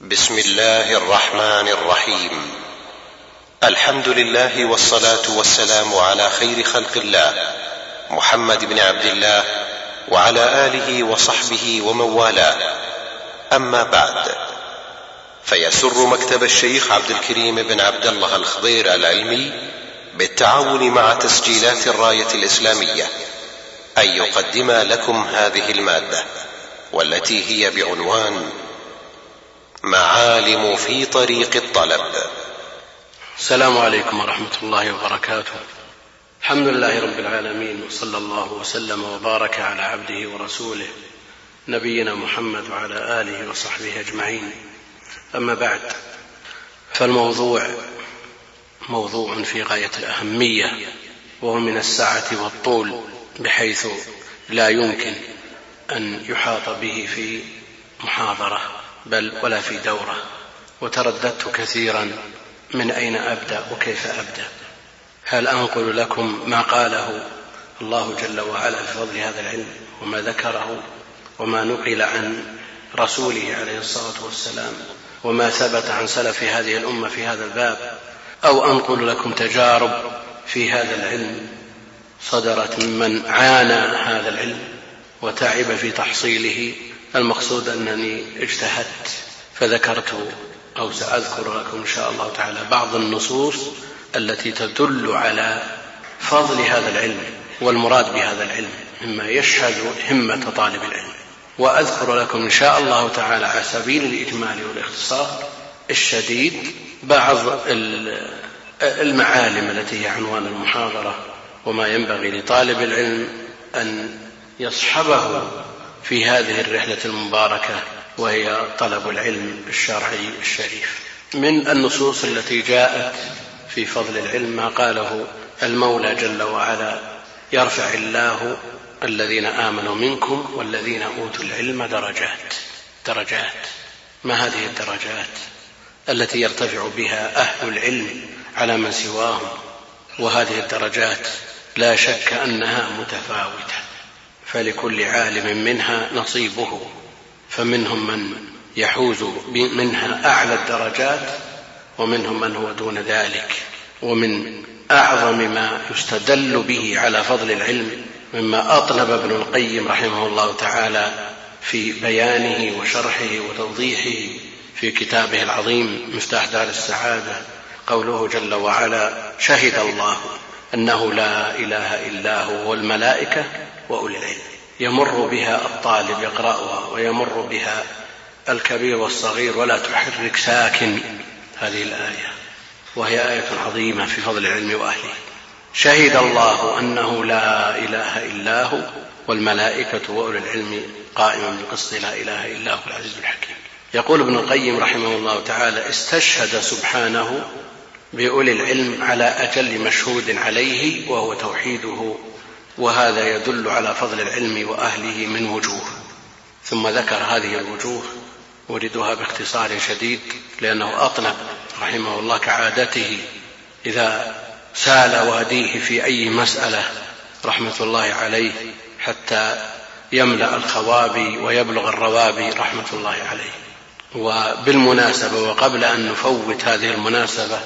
بسم الله الرحمن الرحيم. الحمد لله والصلاة والسلام على خير خلق الله محمد بن عبد الله وعلى آله وصحبه ومن والاه أما بعد فيسر مكتب الشيخ عبد الكريم بن عبد الله الخضير العلمي بالتعاون مع تسجيلات الراية الإسلامية أن يقدم لكم هذه المادة والتي هي بعنوان معالم في طريق الطلب. السلام عليكم ورحمة الله وبركاته. الحمد لله رب العالمين وصلى الله وسلم وبارك على عبده ورسوله نبينا محمد وعلى آله وصحبه أجمعين. أما بعد فالموضوع موضوع في غاية الأهمية وهو من السعه والطول بحيث لا يمكن أن يحاط به في محاضرة. بل ولا في دورة. وترددت كثيرا. من أين أبدأ وكيف أبدأ؟ هل أنقل لكم ما قاله الله جل وعلا في فضل هذا العلم؟ وما ذكره؟ وما نقل عن رسوله عليه الصلاة والسلام؟ وما ثبت عن سلف هذه الأمة في هذا الباب؟ أو أنقل لكم تجارب في هذا العلم؟ صدرت ممن عانى هذا العلم وتعب في تحصيله المقصود أنني اجتهدت فذكرت أو سأذكر لكم إن شاء الله تعالى بعض النصوص التي تدل على فضل هذا العلم والمراد بهذا العلم مما يشهد همة طالب العلم. وأذكر لكم إن شاء الله تعالى على سبيل الإجمال والاختصار الشديد بعض المعالم التي هي عنوان المحاضرة وما ينبغي لطالب العلم أن يصحبه في هذه الرحلة المباركة وهي طلب العلم الشرعي الشريف. من النصوص التي جاءت في فضل العلم ما قاله المولى جل وعلا يرفع الله الذين آمنوا منكم والذين أوتوا العلم درجات. درجات. ما هذه الدرجات؟ التي يرتفع بها أهل العلم على من سواهم. وهذه الدرجات لا شك أنها متفاوتة. فلكل عالم منها نصيبه فمنهم من يحوز منها أعلى الدرجات ومنهم من هو دون ذلك ومن أعظم ما يستدل به على فضل العلم مما اطلب ابن القيم رحمه الله تعالى في بيانه وشرحه وتوضيحه في كتابه العظيم مفتاح دار السعادة. قوله جل وعلا شهد الله أنه لا إله إلا هو والملائكة وأولي العلم. يمر بها الطالب يقرأها ويمر بها الكبير والصغير ولا تحرك ساكن. هذه الآية. وهي آية عظيمة في فضل العلم وأهله. شهد الله أنه لا إله إلا هو والملائكة وأولي العلم قائما بالقسط لا إله إلا هو العزيز الحكيم. يقول ابن القيم رحمه الله تعالى استشهد سبحانه بأولي العلم على أجل مشهود عليه وهو توحيده وهذا يدل على فضل العلم وأهله من وجوه. ثم ذكر هذه الوجوه أريدها باختصار شديد لأنه أطلب رحمه الله كعادته إذا سأل وأديه في أي مسألة رحمة الله عليه حتى يملأ الخوابي ويبلغ الروابي رحمة الله عليه. وبالمناسبة وقبل أن نفوت هذه المناسبة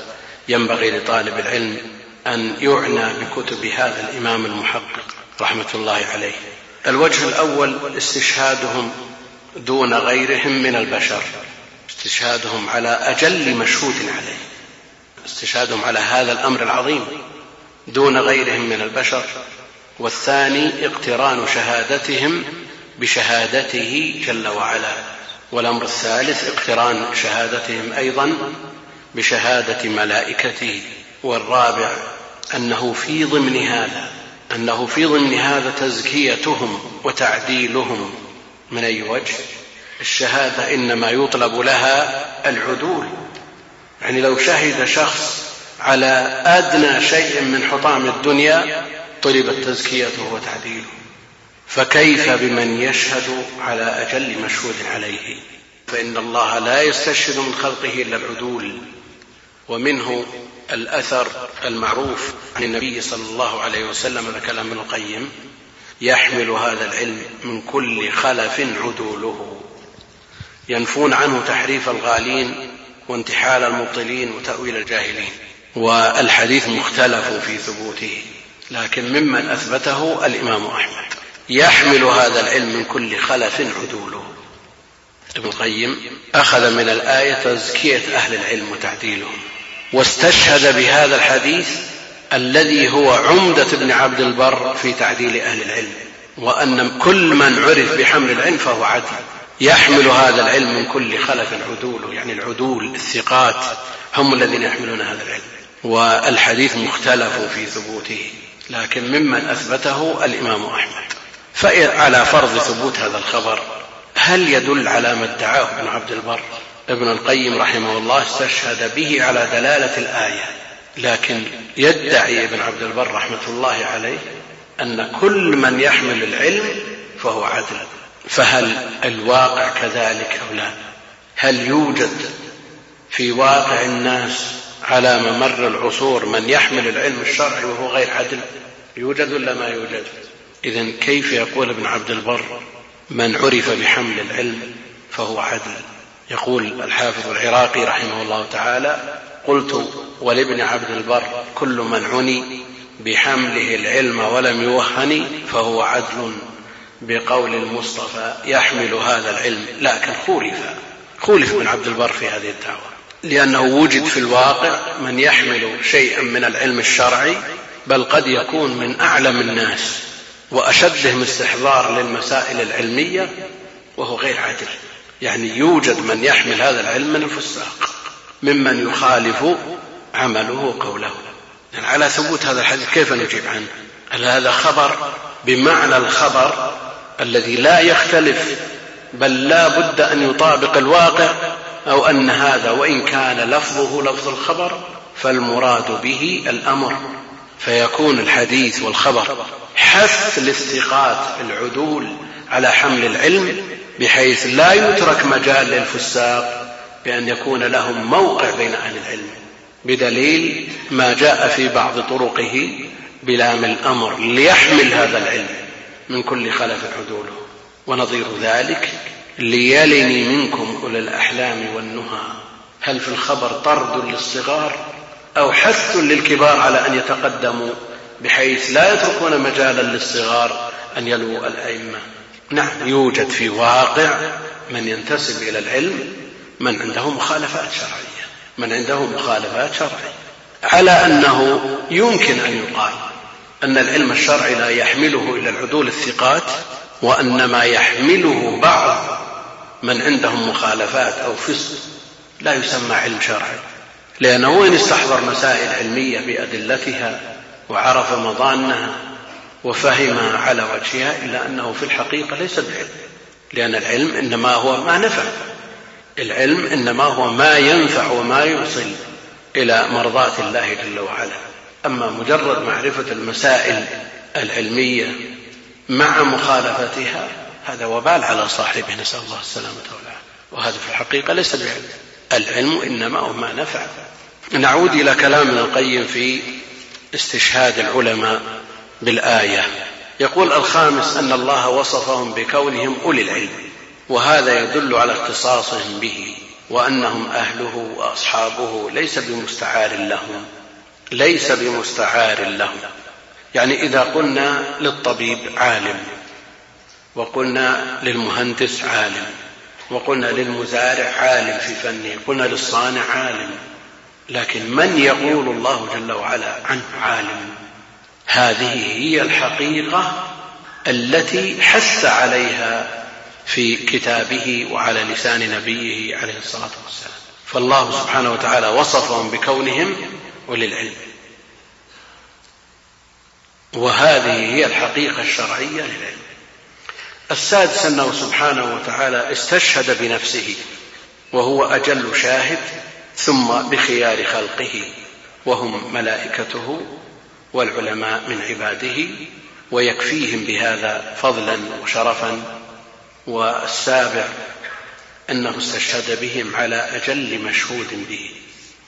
ينبغي لطالب العلم أن يعنى بكتب هذا الإمام المحقق رحمة الله عليه. الوجه الأول استشهادهم دون غيرهم من البشر. استشهادهم على أجل مشهود عليه. استشهادهم على هذا الأمر العظيم دون غيرهم من البشر. والثاني اقتران شهادتهم بشهادته جل وعلا. والأمر الثالث اقتران شهادتهم أيضا بشهادة ملائكته. والرابع أنه في ضمن هذا أنه في ضمن هذا تزكيتهم وتعديلهم. من أي وجه؟ الشهادة إنما يطلب لها العدول. يعني لو شهد شخص على أدنى شيء من حطام الدنيا طلبت تزكيته وتعديله. فكيف بمن يشهد على أجل مشهود عليه؟ فإن الله لا يستشهد من خلقه إلا العدول. ومنه الأثر المعروف عن النبي صلى الله عليه وسلم هذا كلام ابن القيم يحمل هذا العلم من كل خلف عدوله. ينفون عنه تحريف الغالين وانتحال المبطلين وتأويل الجاهلين. والحديث مختلف في ثبوته لكن ممن أثبته الإمام أحمد. يحمل هذا العلم من كل خلف عدوله. ابن القيم أخذ من الآية تزكية أهل العلم وتعديلهم. واستشهد بهذا الحديث الذي هو عمدة ابن عبد البر في تعديل أهل العلم وأن كل من عرف بحمل العلم فهو عدل. يحمل هذا العلم من كل خلف عدوله يعني العدول الثقات هم الذين يحملون هذا العلم. والحديث مختلف في ثبوته لكن ممن أثبته الإمام أحمد. فعلى فرض ثبوت هذا الخبر هل يدل على ما ادعاه ابن عبد البر؟ ابن القيم رحمه الله استشهد به على دلالة الآية لكن يدعي ابن عبد البر رحمة الله عليه أن كل من يحمل العلم فهو عدل فهل الواقع كذلك أو لا؟ هل يوجد في واقع الناس على ممر العصور من يحمل العلم الشرعي وهو غير عدل؟ يوجد ولا ما يوجد؟ إذا كيف يقول ابن عبد البر من عرف بحمل العلم فهو عدل؟ يقول الحافظ العراقي رحمه الله تعالى قلت ولابن عبد البر كل من عني بحمله العلم ولم يوهن فهو عدل بقول المصطفى يحمل هذا العلم. لكن خولف خولف من عبد البر في هذه الدعوة لأنه وجد في الواقع من يحمل شيئا من العلم الشرعي بل قد يكون من أعلم الناس وأشدهم استحضار للمسائل العلمية وهو غير عادل. يعني يوجد من يحمل هذا العلم من الفساق ممن يخالف عمله قوله يعني على ثبوت هذا الحديث كيف نجيب عنه؟ هل هذا خبر؟ بمعنى الخبر الذي لا يختلف بل لا بد أن يطابق الواقع أو أن هذا وإن كان لفظه لفظ الخبر فالمراد به الأمر. فيكون الحديث والخبر حث للثقات العدول على حمل العلم بحيث لا يترك مجال للفساق بأن يكون لهم موقع بين أهل العلم بدليل ما جاء في بعض طرقه بلام الأمر ليحمل هذا العلم من كل خلف عدوله ونظير ذلك ليلني منكم أولي الأحلام والنهى. هل في الخبر طرد للصغار أو حث للكبار على أن يتقدموا بحيث لا يتركون مجالا للصغار أن يلووا الأئمة؟ نعم. يوجد في واقع من ينتسب إلى العلم من عنده مخالفات شرعية من عنده مخالفات شرعية. على أنه يمكن أن يقال أن العلم الشرعي لا يحمله إلى العدول الثقات وأن ما يحمله بعض من عندهم مخالفات أو فسق. لا يسمى علم شرعي لأنه وإن استحضر مسائل علمية بأدلتها وعرف مضانها وفهمها على وجهها إلا أنه في الحقيقة ليس بعلم لأن العلم إنما هو ما نفع. العلم إنما هو ما ينفع وما يوصل إلى مرضاة الله جل وعلا. أما مجرد معرفة المسائل العلمية مع مخالفتها هذا وبال على صاحبه نسأل الله السلامة والعافية. وهذا في الحقيقة ليس بعلم. العلم إنما هو ما نفع. نعود إلى كلام ابن القيم في استشهاد العلماء بالآية. يقول الخامس أن الله وصفهم بكونهم أولي العلم وهذا يدل على اختصاصهم به وأنهم أهله وأصحابه ليس بمستعار لهم ليس بمستعار لهم. يعني إذا قلنا للطبيب عالم وقلنا للمهندس عالم وقلنا للمزارع عالم في فنه قلنا للصانع عالم لكن من يقول الله جل وعلا عنه عالم؟ هذه هي الحقيقة التي حث عليها في كتابه وعلى لسان نبيه عليه الصلاة والسلام. فالله سبحانه وتعالى وصفهم بكونهم أولي العلم وهذه هي الحقيقة الشرعية للعلم. السادس أنه سبحانه وتعالى استشهد بنفسه وهو أجل شاهد ثم بخيار خلقه وهم ملائكته والعلماء من عباده ويكفيهم بهذا فضلا وشرفا. والسابع أنه استشهد بهم على أجل مشهود به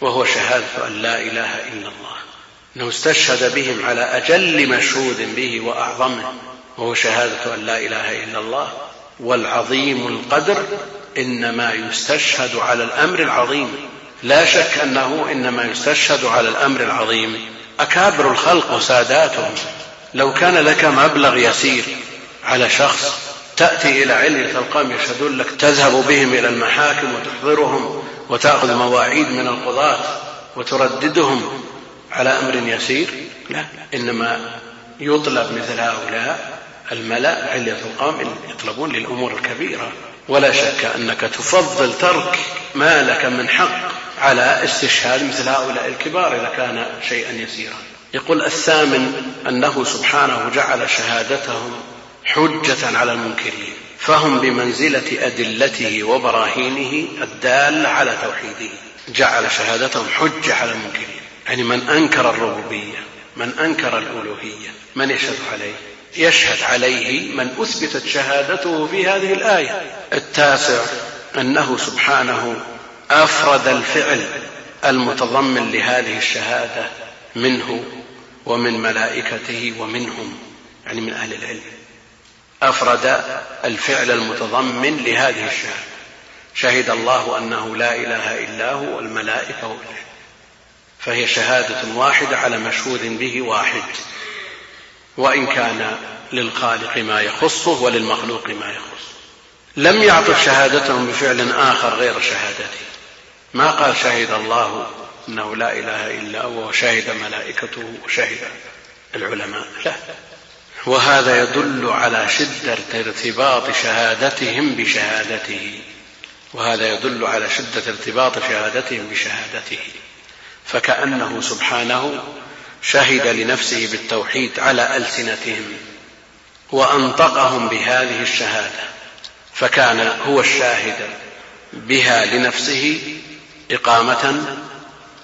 وهو شهادة أن لا إله إلا الله. أنه استشهد بهم على أجل مشهود به وأعظمه وهو شهادة أن لا إله إلا الله. والعظيم القدر إنما يستشهد على الأمر العظيم. لا شك أنه إنما يستشهد على الأمر العظيم. أكابر الخلق وساداتهم لو كان لك مبلغ يسير على شخص تأتي إلى علم تلقاهم يشهدون لك تذهب بهم إلى المحاكم وتحضرهم وتأخذ مواعيد من القضاة وترددهم على أمر يسير؟ لا إنما يطلب مثل هؤلاء الملأ علية القوم يطلبون للأمور الكبيرة. ولا شك أنك تفضل ترك ما لك من حق. على استشهاد مثل هؤلاء الكبار إذا كان شيئا يسيرا. يقول الثامن أنه سبحانه جعل شهادتهم حجة على المنكرين فهم بمنزلة أدلته وبراهينه الدالة على توحيده. جعل شهادتهم حجة على المنكرين يعني من أنكر الربوبية من أنكر الألوهية من يشهد عليه يشهد عليه من أثبتت شهادته في هذه الآية. التاسع أنه سبحانه أفرد الفعل المتضمن لهذه الشهادة منه ومن ملائكته ومنهم يعني من أهل العلم. أفرد الفعل المتضمن لهذه الشهادة. شهد الله أنه لا إله إلا هو والملائكة والعلم فهي شهادة واحدة على مشهود به واحد. وإن كان للخالق ما يخصه وللمخلوق ما يخصه. لم يعطف شهادتهم بفعل آخر غير شهادته. ما قال شهد الله أنه لا إله إلا هو وشهد ملائكته وشهد العلماء. لا. وهذا يدل على شدة ارتباط شهادتهم بشهادته. وهذا يدل على شدة ارتباط شهادتهم بشهادته. فكأنه سبحانه شهد لنفسه بالتوحيد على ألسنتهم وأنطقهم بهذه الشهادة. فكان هو الشاهد بها لنفسه إقامة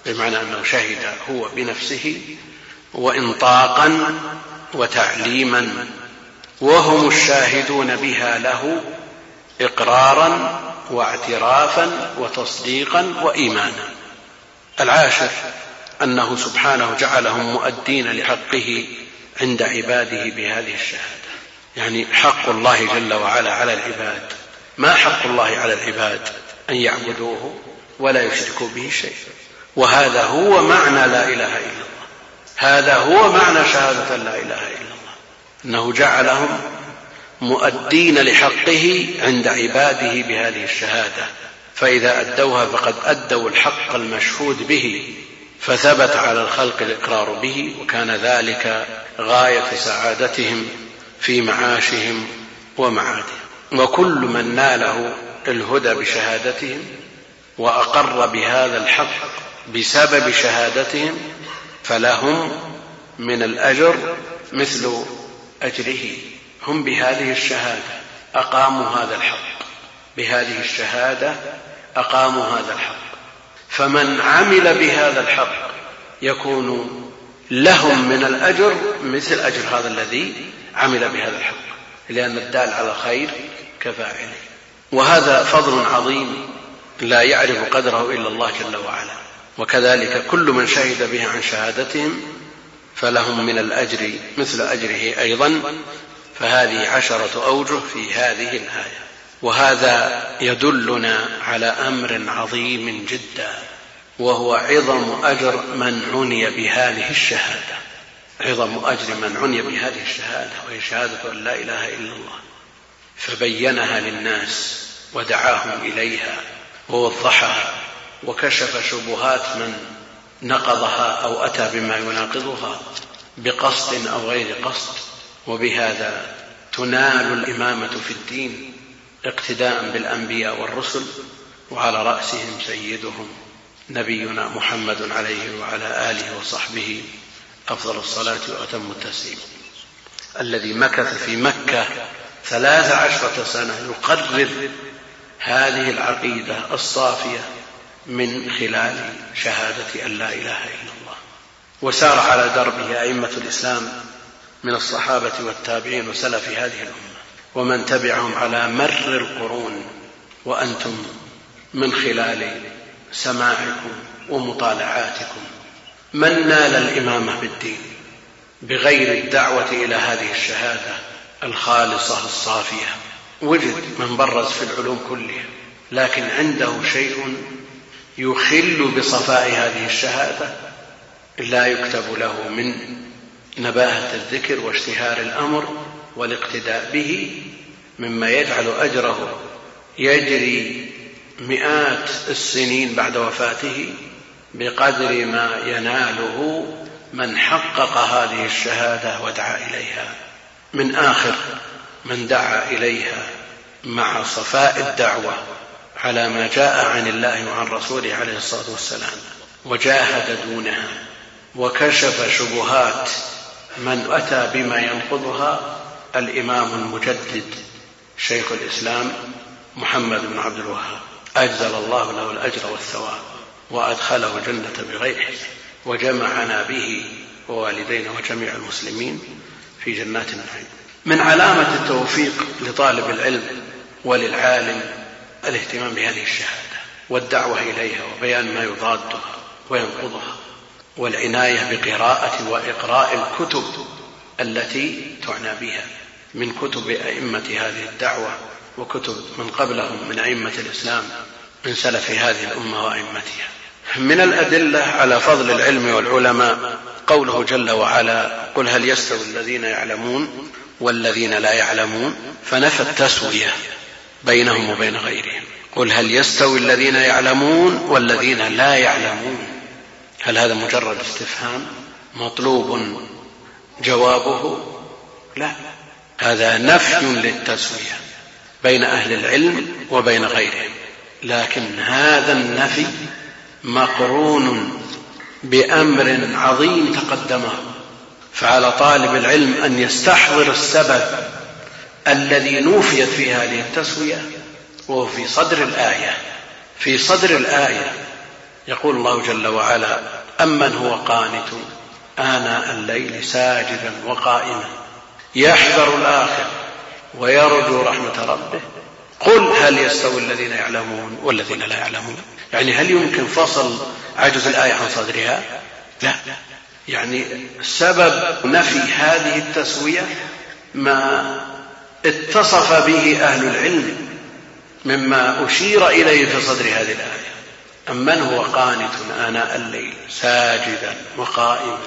بمعنى أنه شهد هو بنفسه وإنطاقا وتعليما وهم الشاهدون بها له إقرارا واعترافا وتصديقا وإيمانا. العاشر أنه سبحانه جعلهم مؤدين لحقه عند عباده بهذه الشهادة. يعني حق الله جل وعلا على العباد. ما حق الله على العباد؟ أن يعبدوه ولا يشركوا به شيء. وهذا هو معنى لا إله إلا الله. هذا هو معنى شهادة لا إله إلا الله. أنه جعلهم مؤدين لحقه عند عباده بهذه الشهادة. فإذا أدوها فقد أدوا الحق المشهود به فثبت على الخلق الإقرار به وكان ذلك غاية سعادتهم في معاشهم ومعادهم. وكل من ناله الهدى بشهادتهم وأقر بهذا الحق بسبب شهادتهم فلهم من الأجر مثل أجره. هم بهذه الشهادة أقاموا هذا الحق. بهذه الشهادة أقاموا هذا الحق. فمن عمل بهذا الحق يكون لهم من الأجر مثل أجر هذا الذي عمل بهذا الحق. لأن الدال على خير كفاعله. وهذا فضل عظيم لا يعرف قدره إلا الله جل وعلا. وكذلك كل من شهد به عن شهادتهم فلهم من الأجر مثل أجره أيضا. فهذه عشرة أوجه في هذه الآية. وهذا يدلنا على أمر عظيم جدا وهو عظم أجر من عني بهذه الشهادة. عظم أجر من عني بهذه الشهادة وهي شهادة أن لا إله إلا الله. فبينها للناس ودعاهم إليها. ووضحها وكشف شبهات من نقضها أو أتى بما يناقضها بقصد أو غير قصد وبهذا تنال الإمامة في الدين اقتداء بالأنبياء والرسل وعلى رأسهم سيدهم نبينا محمد عليه وعلى آله وصحبه أفضل الصلاة وأتم التسليم. الذي مكث في مكة ثلاث عشرة سنة يقرر هذه العقيدة الصافية من خلال شهادة أن لا إله إلا الله. وسار على دربه أئمة الإسلام من الصحابة والتابعين وسلف هذه الأمة. ومن تبعهم على مر القرون وأنتم من خلال سماعكم ومطالعاتكم. من نال الإمامة بالدين بغير الدعوة إلى هذه الشهادة الخالصة الصافية؟ وجد من برز في العلوم كلها لكن عنده شيء يخل بصفاء هذه الشهادة لا يكتب له من نباهة الذكر واشتهار الأمر والاقتداء به مما يجعل أجره يجري مئات السنين بعد وفاته بقدر ما يناله من حقق هذه الشهادة ودعا إليها. من آخر من دعا إليها مع صفاء الدعوة على ما جاء عن الله وعن رسوله عليه الصلاة والسلام وجاهد دونها وكشف شبهات من أتى بما ينقضها الإمام المجدد شيخ الإسلام محمد بن عبد الوهاب. أجزل الله له الأجر والثواب وأدخله الجنة حساب وجمعنا به ووالدينا وجميع المسلمين في جنات النعيم. من علامة التوفيق لطالب العلم وللعالم الاهتمام بهذه الشهادة والدعوة إليها وبيان ما يضادها وينقضها والعناية بقراءة وإقراء الكتب التي تعنى بها من كتب أئمة هذه الدعوة وكتب من قبلهم من أئمة الإسلام من سلف هذه الأمة وأئمتها. من الأدلة على فضل العلم والعلماء قوله جل وعلا قل هل يستوي الذين يعلمون والذين لا يعلمون فنفى التسوية بينهم وبين غيرهم. قل هل يستوي الذين يعلمون والذين لا يعلمون؟ هل هذا مجرد استفهام؟ مطلوب جوابه؟ لا. هذا نفي للتسوية بين أهل العلم وبين غيرهم. لكن هذا النفي مقرون بأمر عظيم تقدمه. فعلى طالب العلم أن يستحضر السبب الذي نوفيت في هذه التسوية وهو في صدر الآية. في صدر الآية يقول الله جل وعلا أمن هو قانت آناء الليل ساجدا وقائما يحذر الآخر ويرجو رحمة ربه. قل هل يستوي الذين يعلمون والذين لا يعلمون؟ يعني هل يمكن فصل عجز الآية عن صدرها؟ لا. يعني سبب نفي هذه التسوية ما اتصف به أهل العلم مما أشير إليه في صدر هذه الآية. أمن هو قانت آناء الليل ساجدا وقائما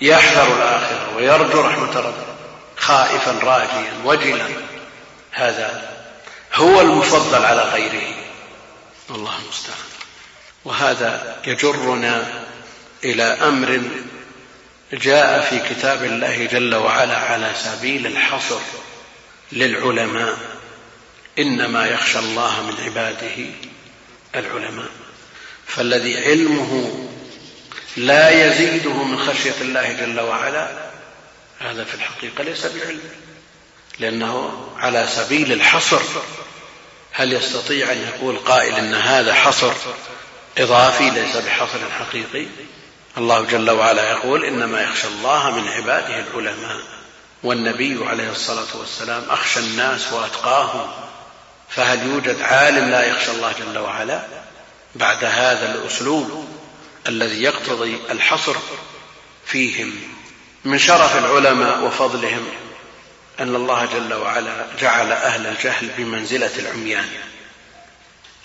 يحذر الآخرة ويرجو رحمة ربه خائفا راجيا وجلا؟ هذا هو المفضل على غيره. الله المستعان. وهذا يجرنا إلى أمر جاء في كتاب الله جل وعلا على سبيل الحصر للعلماء. إنما يخشى الله من عباده العلماء. فالذي علمه لا يزيده من خشية الله جل وعلا هذا في الحقيقة ليس بعلم لأنه على سبيل الحصر. هل يستطيع أن يقول قائل إن هذا حصر إضافي ليس بحصر حقيقي؟ الله جل وعلا يقول إنما يخشى الله من عباده العلماء والنبي عليه الصلاة والسلام أخشى الناس وأتقاهم. فهل يوجد عالم لا يخشى الله جل وعلا؟ بعد هذا الأسلوب الذي يقتضي الحصر فيهم من شرف العلماء وفضلهم أن الله جل وعلا جعل أهل الجهل بمنزلة العميان.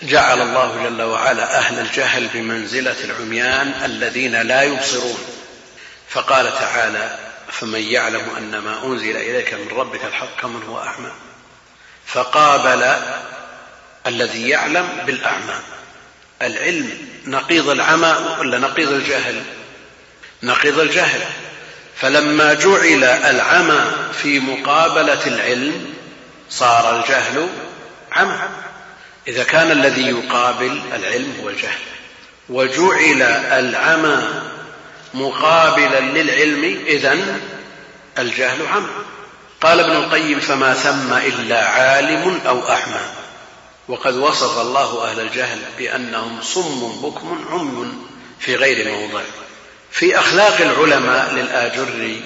جعل الله جل وعلا أهل الجهل بمنزلة العميان الذين لا يبصرون. فقال تعالى فمن يعلم أن ما أنزل إليك من ربك الحق كمن هو أعمى. فقابل الذي يعلم بالأعمى. العلم نقيض العمى ولا نقيض الجهل؟ نقيض الجهل. فلما جعل العمى في مقابلة العلم صار الجهل عمى. إذا كان الذي يقابل العلم هو الجهل. وجعل العمى مقابلا للعلم إذن الجهل عمى. قال ابن القيم فما ثم إلا عالم أو اعمى وقد وصف الله أهل الجهل بأنهم صم بكم عمي في غير موضع. في أخلاق العلماء للاجري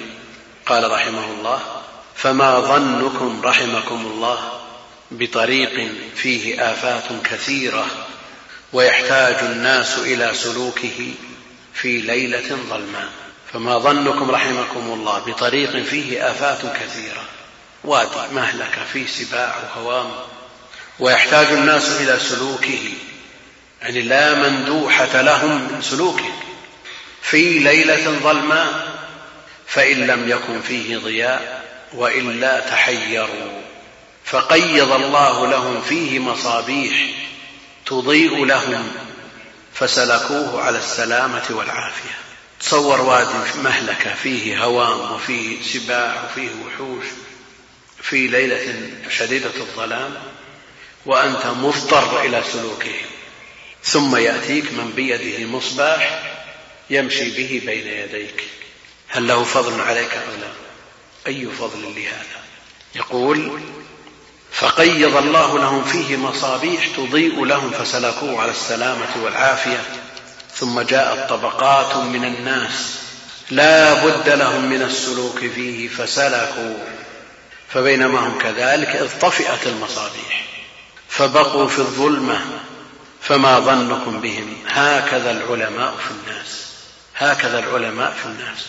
قال رحمه الله فما ظنكم رحمكم الله؟ بطريق فيه آفات كثيرة ويحتاج الناس إلى سلوكه في ليلة ظلماء فما ظنكم رحمكم الله بطريق فيه آفات كثيرة. وادي مهلكه فيه سباع وهوام؟ ويحتاج الناس إلى سلوكه يعني لا مندوحة لهم من سلوكه في ليلة ظلماء فإن لم يكن فيه ضياء وإلا تحيروا. فقيض الله لهم فيه مصابيح تضيء لهم فسلكوه على السلامة والعافية. تصور وادي مهلكة فيه هوام وفيه سباع وفيه وحوش في ليلة شديدة الظلام وأنت مضطر إلى سلوكه. ثم يأتيك من بيده مصباح يمشي به بين يديك. هل له فضل عليك أو لا؟ أي فضل لهذا؟ يقول فقيض الله لهم فيه مصابيح تضيء لهم فسلكوه على السلامة والعافية. ثم جاءت طبقات من الناس لا بد لهم من السلوك فيه فسلكوا فبينما هم كذلك إذ طفئت المصابيح فبقوا في الظلمة. فما ظنكم بهم؟ هكذا العلماء في الناس. هكذا العلماء في الناس.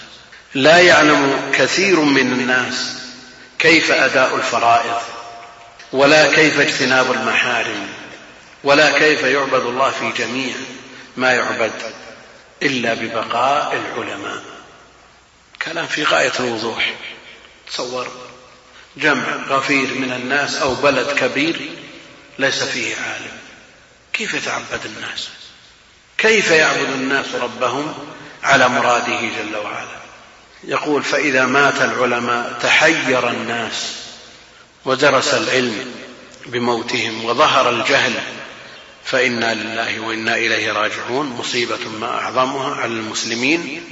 لا يعلم كثير من الناس كيف أداء الفرائض. ولا كيف اجتناب المحارم ولا كيف يعبد الله في جميع ما يعبد إلا ببقاء العلماء. كلام في غاية الوضوح. تصور جمع غفير من الناس أو بلد كبير ليس فيه عالم. كيف يتعبد الناس؟ كيف يعبد الناس ربهم على مراده جل وعلا؟ يقول فإذا مات العلماء تحير الناس ودرس العلم بموتهم وظهر الجهل فإنا لله وإنا إليه راجعون. مصيبة ما أعظمها على المسلمين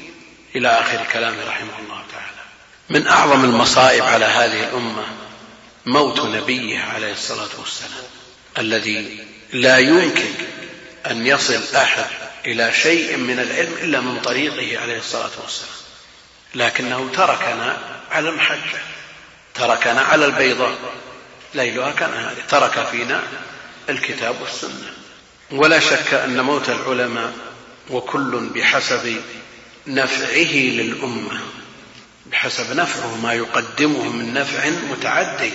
إلى آخر كلامه رحمه الله تعالى. من أعظم المصائب على هذه الأمة موت نبيه عليه الصلاة والسلام الذي لا يمكن أن يصل أحد إلى شيء من العلم إلا من طريقه عليه الصلاة والسلام لكنه تركنا على المحجة تركنا على البيضاء ليلها كنهارها ترك فينا الكتاب والسنة. ولا شك أن موت العلماء وكل بحسب نفعه للأمة. بحسب نفعه ما يقدمه من نفع متعدي.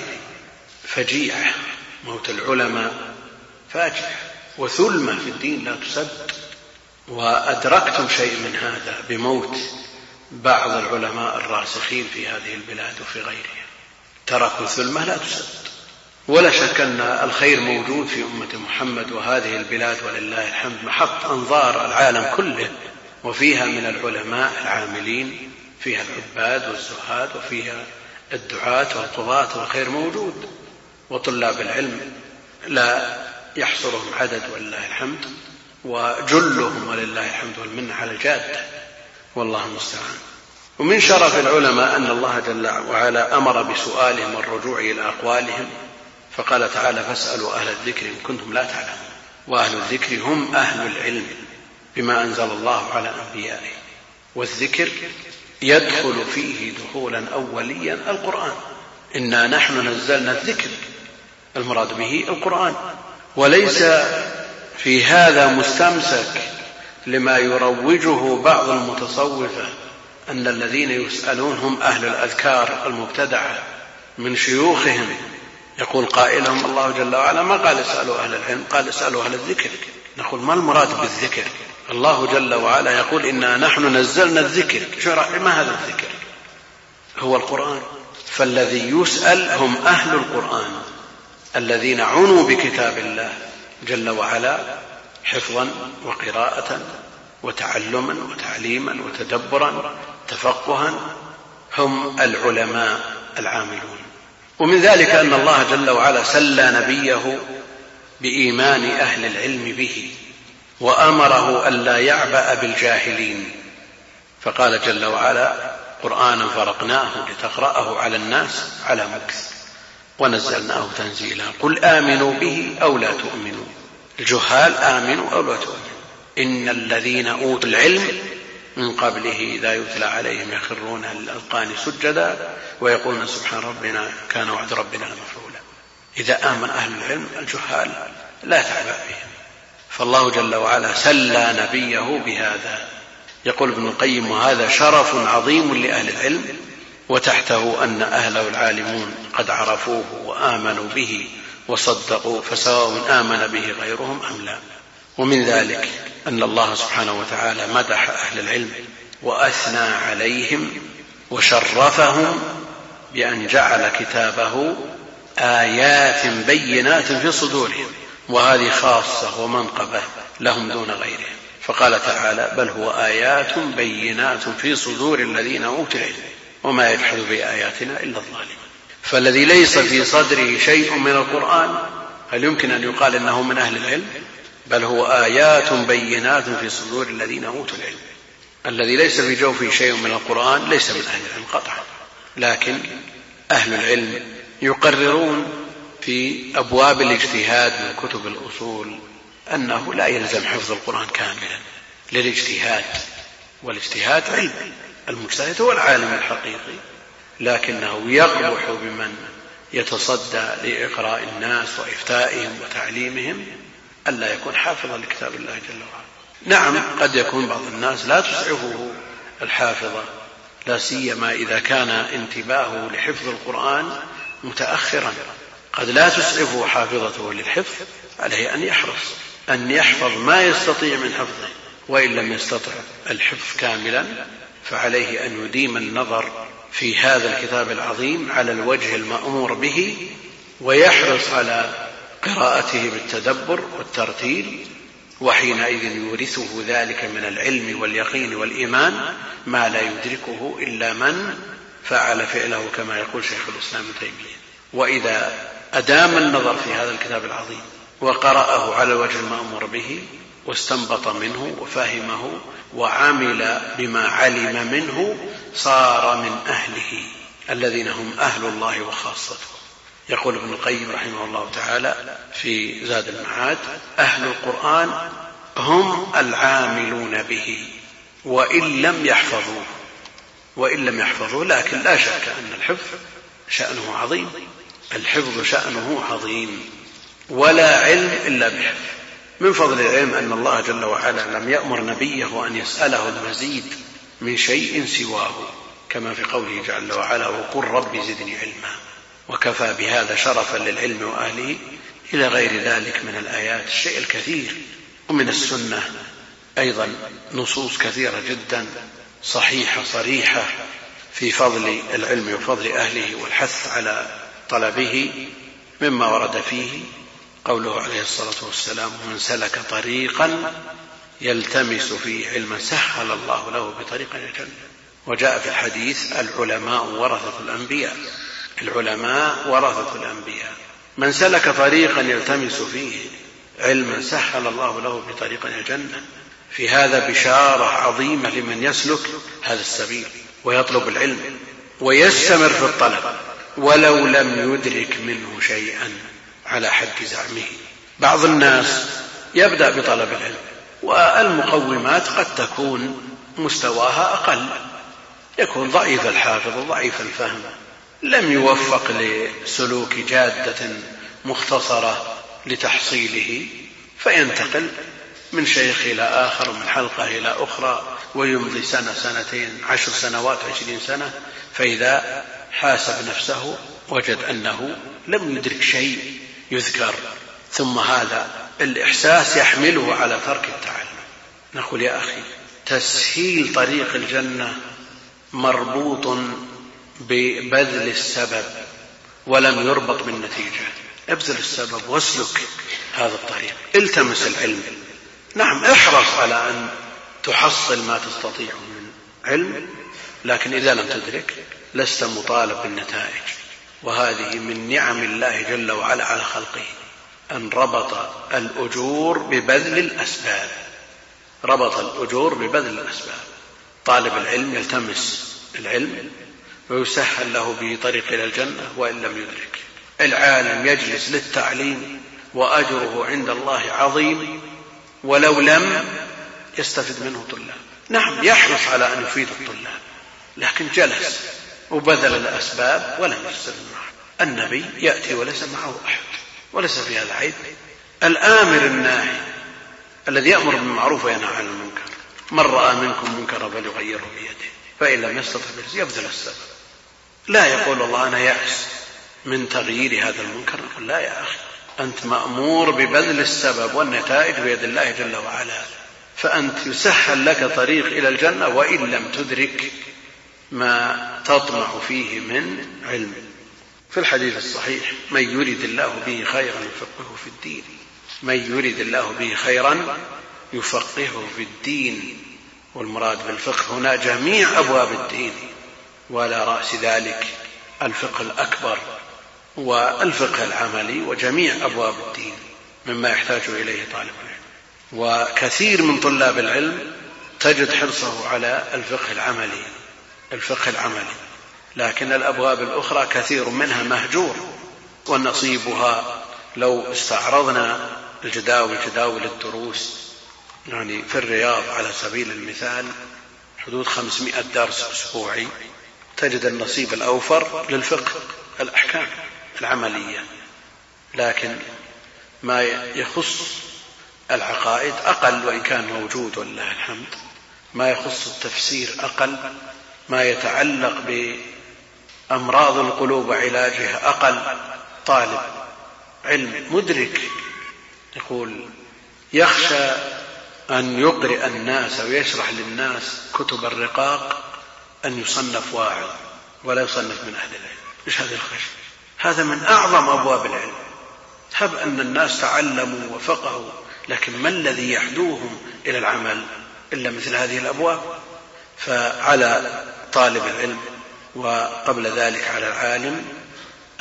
فجيعة. موت العلماء فاجعة. وثلمة في الدين لا تسد. وأدركتم شيء من هذا بموت بعض العلماء الراسخين في هذه البلاد وفي غيرها. تركوا ثلمة لا تسد. ولا شك أن الخير موجود في أمة محمد وهذه البلاد ولله الحمد محط أنظار العالم كله. وفيها من العلماء العاملين فيها العباد والزهاد وفيها الدعاة والقضاة والخير موجود. وطلاب العلم لا يحصرهم عدد ولله الحمد وجلهم ولله الحمد والمنة على الجادة. والله المستعان. ومن شرف العلماء أن الله جل وعلا أمر بسؤالهم والرجوع إلى أقوالهم فقال تعالى فاسألوا أهل الذكر إن كنتم لا تعلمون. وأهل الذكر هم أهل العلم بما أنزل الله على أنبيائه. والذكر يدخل فيه دخولا أوليا القرآن. إنا نحن نزلنا الذكر. المراد به القرآن. وليس في هذا مستمسك لما يروجه بعض المتصوفة أن الذين يسألون هم أهل الأذكار المبتدعة من شيوخهم يقول قائلهم الله جل وعلا ما قال اسألوا أهل العلم؟ قال اسألوا أهل الذكر. نقول ما المراد بالذكر؟ الله جل وعلا يقول إنا نحن نزلنا الذكر. شو ما هذا الذكر؟ هو القرآن. فالذي يسأل هم أهل القرآن الذين عنوا بكتاب الله جل وعلا حفظا وقراءة وتعلما وتعليما وتدبرا تفقها هم العلماء العاملون. ومن ذلك أن الله جل وعلا سلى نبيه بإيمان أهل العلم به وأمره ألا يعبأ بالجاهلين. فقال جل وعلا قرآنا فرقناه لتقرأه على الناس على مكث ونزلناه تنزيلا قل آمنوا به أو لا تؤمنوا. الجهال آمنوا أو لا تؤمنوا. إن الذين أوتوا العلم من قبله إذا يتلى عليهم يخرون الأذقان سجدا ويقولون سبحان ربنا كان وعد ربنا لمفعولا إذا آمن أهل العلم الجهال لا تعبأ بهم. فالله جل وعلا سلى نبيه بهذا. يقول ابن القيم وهذا شرف عظيم لأهل العلم وتحته أن أهله العالمون قد عرفوه وآمنوا به وصدقوا فسواء آمن به غيرهم أم لا. ومن ذلك أن الله سبحانه وتعالى مدح أهل العلم وأثنى عليهم وشرفهم بأن جعل كتابه آيات بينات في صدورهم وهذه خاصة ومنقبة لهم دون غيرهم. فقال تعالى بل هو آيات بينات في صدور الذين أوتوا العلم وما يجحد بآياتنا إلا الظالمون. فالذي ليس في صدره شيء من القرآن هل يمكن أن يقال إنه من أهل العلم؟ بل هو آيات بينات في صدور الذين أوتوا العلم. الذي ليس في جوفه شيء من القرآن ليس من أهل العلم قطعا. لكن أهل العلم يقررون في أبواب الاجتهاد من كتب الأصول أنه لا يلزم حفظ القرآن كاملا للاجتهاد. والاجتهاد علم المجتهد هو العالم الحقيقي. لكنه يقبح بمن يتصدى لإقراء الناس وإفتائهم وتعليمهم ألا يكون حافظا لكتاب الله جل وعلا. نعم قد يكون بعض الناس لا تسعفه الحافظة لا سيما إذا كان انتباهه لحفظ القرآن متأخرا. قد لا تسعفه حافظته للحفظ عليه أن يحرص أن يحفظ ما يستطيع من حفظه وإن لم يستطع الحفظ كاملا فعليه أن يديم النظر في هذا الكتاب العظيم على الوجه المأمور به ويحرص على قراءته بالتدبر والترتيل وحينئذ يورثه ذلك من العلم واليقين والإيمان ما لا يدركه إلا من فعل فعله كما يقول شيخ الإسلام ابن تيمية. وإذا أدام النظر في هذا الكتاب العظيم وقرأه على الوجه المأمور به واستنبط منه وفهمه وعمل بما علم منه صار من أهله الذين هم أهل الله وخاصته. يقول ابن القيم رحمه الله تعالى في زاد المعاد أهل القرآن هم العاملون به وإن لم يحفظوه وإن لم يحفظوه لكن لا شك أن الحفظ شأنه عظيم الحفظ شأنه عظيم ولا علم إلا بحفظ من فضل العلم أن الله جل وعلا لم يأمر نبيه أن يسأله المزيد من شيء سواه كما في قوله جل وعلا وقل رب زدني علما. وكفى بهذا شرفا للعلم وأهله إلى غير ذلك من الآيات الشيء الكثير. ومن السنة أيضا نصوص كثيرة جدا صحيحة صريحة في فضل العلم وفضل أهله والحث على طلبه مما ورد فيه قوله عليه الصلاة والسلام من سلك طريقا يلتمس فيه علما سهل الله له بطريق الجنه وجاء في الحديث العلماء ورثة الأنبياء. العلماء ورثة الأنبياء. من سلك طريقا يلتمس فيه علما سهل الله له بطريق الجنة. في هذا بشارة عظيمة لمن يسلك هذا السبيل ويطلب العلم ويستمر في الطلب ولو لم يدرك منه شيئا على حد زعمه. بعض الناس يبدأ بطلب العلم والمقومات قد تكون مستواها أقل يكون ضعيف الحافظ وضعيف الفهم. لم يوفق لسلوك جادة مختصرة لتحصيله فينتقل من شيخ إلى آخر ومن حلقة إلى أخرى ويمضي سنة سنتين عشر سنوات عشرين سنة فإذا حاسب نفسه وجد أنه لم يدرك شيء يذكر ثم هذا الإحساس يحمله على ترك التعلم. نقول يا أخي تسهيل طريق الجنة مربوط ببذل السبب ولم يربط بالنتيجة. ابذل السبب واسلك هذا الطريق. التمس العلم. نعم احرص على أن تحصل ما تستطيع من علم لكن إذا لم تدرك لست مطالب بالنتائج. وهذه من نعم الله جل وعلا على خلقه أن ربط الأجور ببذل الأسباب. ربط الأجور ببذل الأسباب. طالب العلم يلتمس العلم ويسهل له به طريق إلى الجنة وإن لم يدرك. العالم يجلس للتعليم وأجره عند الله عظيم ولو لم يستفد منه طلاب. نعم يحرص على أن يفيد الطلاب لكن جلس وبذل الأسباب ولم يستفد معه النبي يأتي وليس معه أحد وليس في هذا عيب. الآمر الناهي الذي يأمر بالمعروف وينهى عن المنكر من رأى منكم منكرا فليغيره بيده فإن لم يستطع يبذل السبب. لا يقول الله أنا يأس من تغيير هذا المنكر. نقول لا يا أخي أنت مأمور ببذل السبب والنتائج بيد الله جل وعلا. فأنت يسهل لك طريق إلى الجنة وإن لم تدرك ما تطمع فيه من علم. في الحديث الصحيح من يرد الله به خيرا يفقهه في الدين. من يرد الله به خيرا يفقهه في الدين. والمراد بالفقه هنا جميع أبواب الدين. وعلى رأس ذلك الفقه الأكبر والفقه العملي وجميع أبواب الدين مما يحتاج إليه طالب العلم. وكثير من طلاب العلم تجد حرصه على الفقه العملي الفقه العملي. لكن الأبواب الأخرى كثير منها مهجور ونصيبها لو استعرضنا الجداول جداول الدروس يعني في الرياض على سبيل المثال حدود خمسمائة درس أسبوعي. تجد النصيب الأوفر للفقه الأحكام العملية لكن ما يخص العقائد أقل وإن كان موجود ولله الحمد ما يخص التفسير أقل ما يتعلق بأمراض القلوب وعلاجها أقل طالب علم مدرك يقول يخشى أن يقرئ الناس أو يشرح للناس كتب الرقاق أن يصنف واعظ ولا يصنف من أهل العلم. إيش هذه الخشية هذا من أعظم أبواب العلم. هب أن الناس تعلموا وفقهوا لكن ما الذي يحدوهم إلى العمل إلا مثل هذه الأبواب؟ فعلى طالب العلم وقبل ذلك على العالم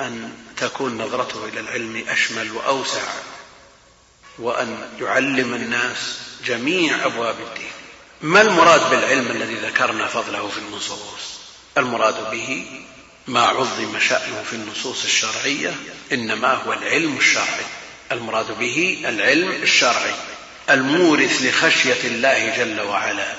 أن تكون نظرته إلى العلم أشمل وأوسع وأن يعلم الناس جميع أبواب الدين. ما المراد بالعلم الذي ذكرنا فضله في النصوص؟ المراد به ما عظم شأنه في النصوص الشرعية إنما هو العلم الشرعي. المراد به العلم الشرعي المورث لخشية الله جل وعلا.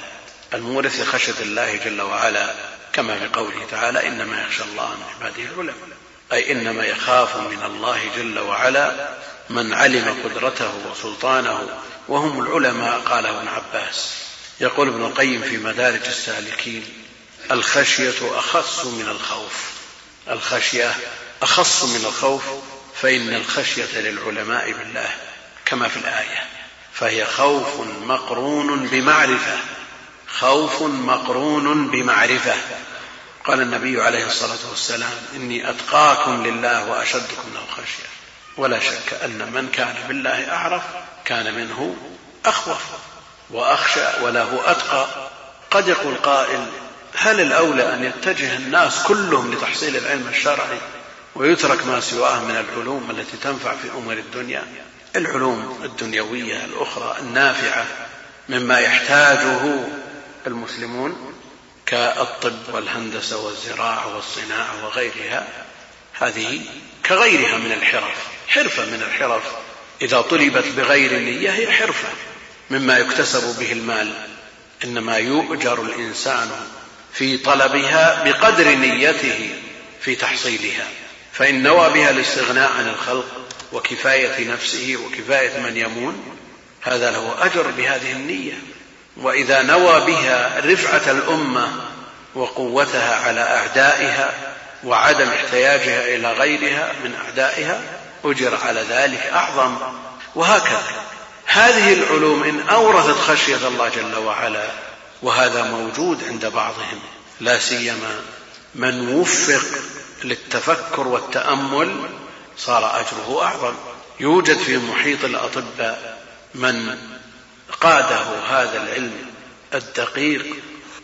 المورث لخشية الله جل وعلا كما في قوله تعالى إنما يخشى الله من عباده العلماء. أي إنما يخاف من الله جل وعلا من علم قدرته وسلطانه. وهم العلماء قاله ابن عباس. يقول ابن القيم في مدارج السالكين الخشية أخص من الخوف. الخشية أخص من الخوف فإن الخشية للعلماء بالله كما في الآية فهي خوف مقرون بمعرفة. خوف مقرون بمعرفة. قال النبي عليه الصلاة والسلام إني أتقاكم لله وأشدكم له خشية. ولا شك أن من كان بالله أعرف كان منه أخوف. وأخشى وله أتقى. قد يقول قائل هل الأولى أن يتجه الناس كلهم لتحصيل العلم الشرعي ويترك ما سواه من العلوم التي تنفع في أمور الدنيا؟ العلوم الدنيوية الأخرى النافعة مما يحتاجه المسلمون كالطب والهندسة والزراعة والصناعة وغيرها. هذه كغيرها من الحرف حرفة من الحرف. إذا طلبت بغير نية هي حرفة مما يكتسب به المال. إنما يؤجر الإنسان في طلبها بقدر نيته في تحصيلها. فإن نوى بها الاستغناء عن الخلق وكفاية نفسه وكفاية من يمون هذا له أجر بهذه النية. وإذا نوى بها رفعة الأمة وقوتها على أعدائها وعدم احتياجها إلى غيرها من أعدائها أجر على ذلك أعظم. وهكذا. هذه العلوم إن أورثت خشية الله جل وعلا وهذا موجود عند بعضهم لا سيما من وفق للتفكر والتأمل صار أجره أعظم. يوجد في محيط الأطباء من قاده هذا العلم الدقيق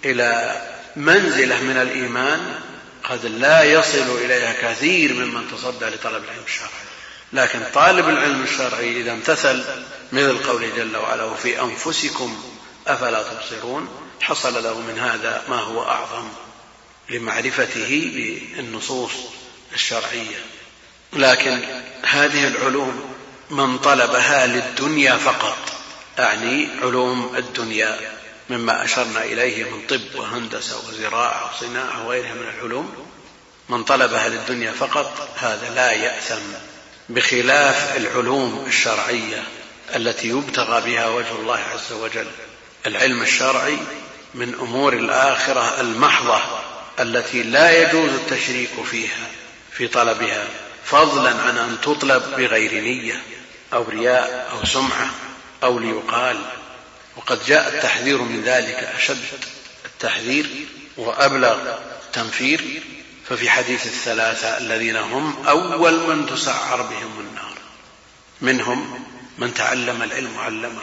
إلى منزلة من الإيمان قد لا يصل إليها كثير ممن تصدى لطلب العلم الشرعي. لكن طالب العلم الشرعي إذا امتثل مثل قوله جل وعلا وفي أنفسكم أفلا تبصرون حصل له من هذا ما هو أعظم لمعرفته بالنصوص الشرعية. لكن هذه العلوم من طلبها للدنيا فقط أعني علوم الدنيا مما أشرنا إليه من طب وهندسة وزراعة وصناعة وغيرها من العلوم. من طلبها للدنيا فقط هذا لا يأثم. بخلاف العلوم الشرعية التي يبتغى بها وجه الله عز وجل. العلم الشرعي من أمور الآخرة المحضة التي لا يجوز التشريك فيها في طلبها فضلا عن أن تطلب بغير نية أو رياء أو سمعة أو ليقال. وقد جاء التحذير من ذلك أشد. التحذير وأبلغ تنفير ففي حديث الثلاثة الذين هم أول من تسعر بهم النار. منهم من تعلم العلم وعلمه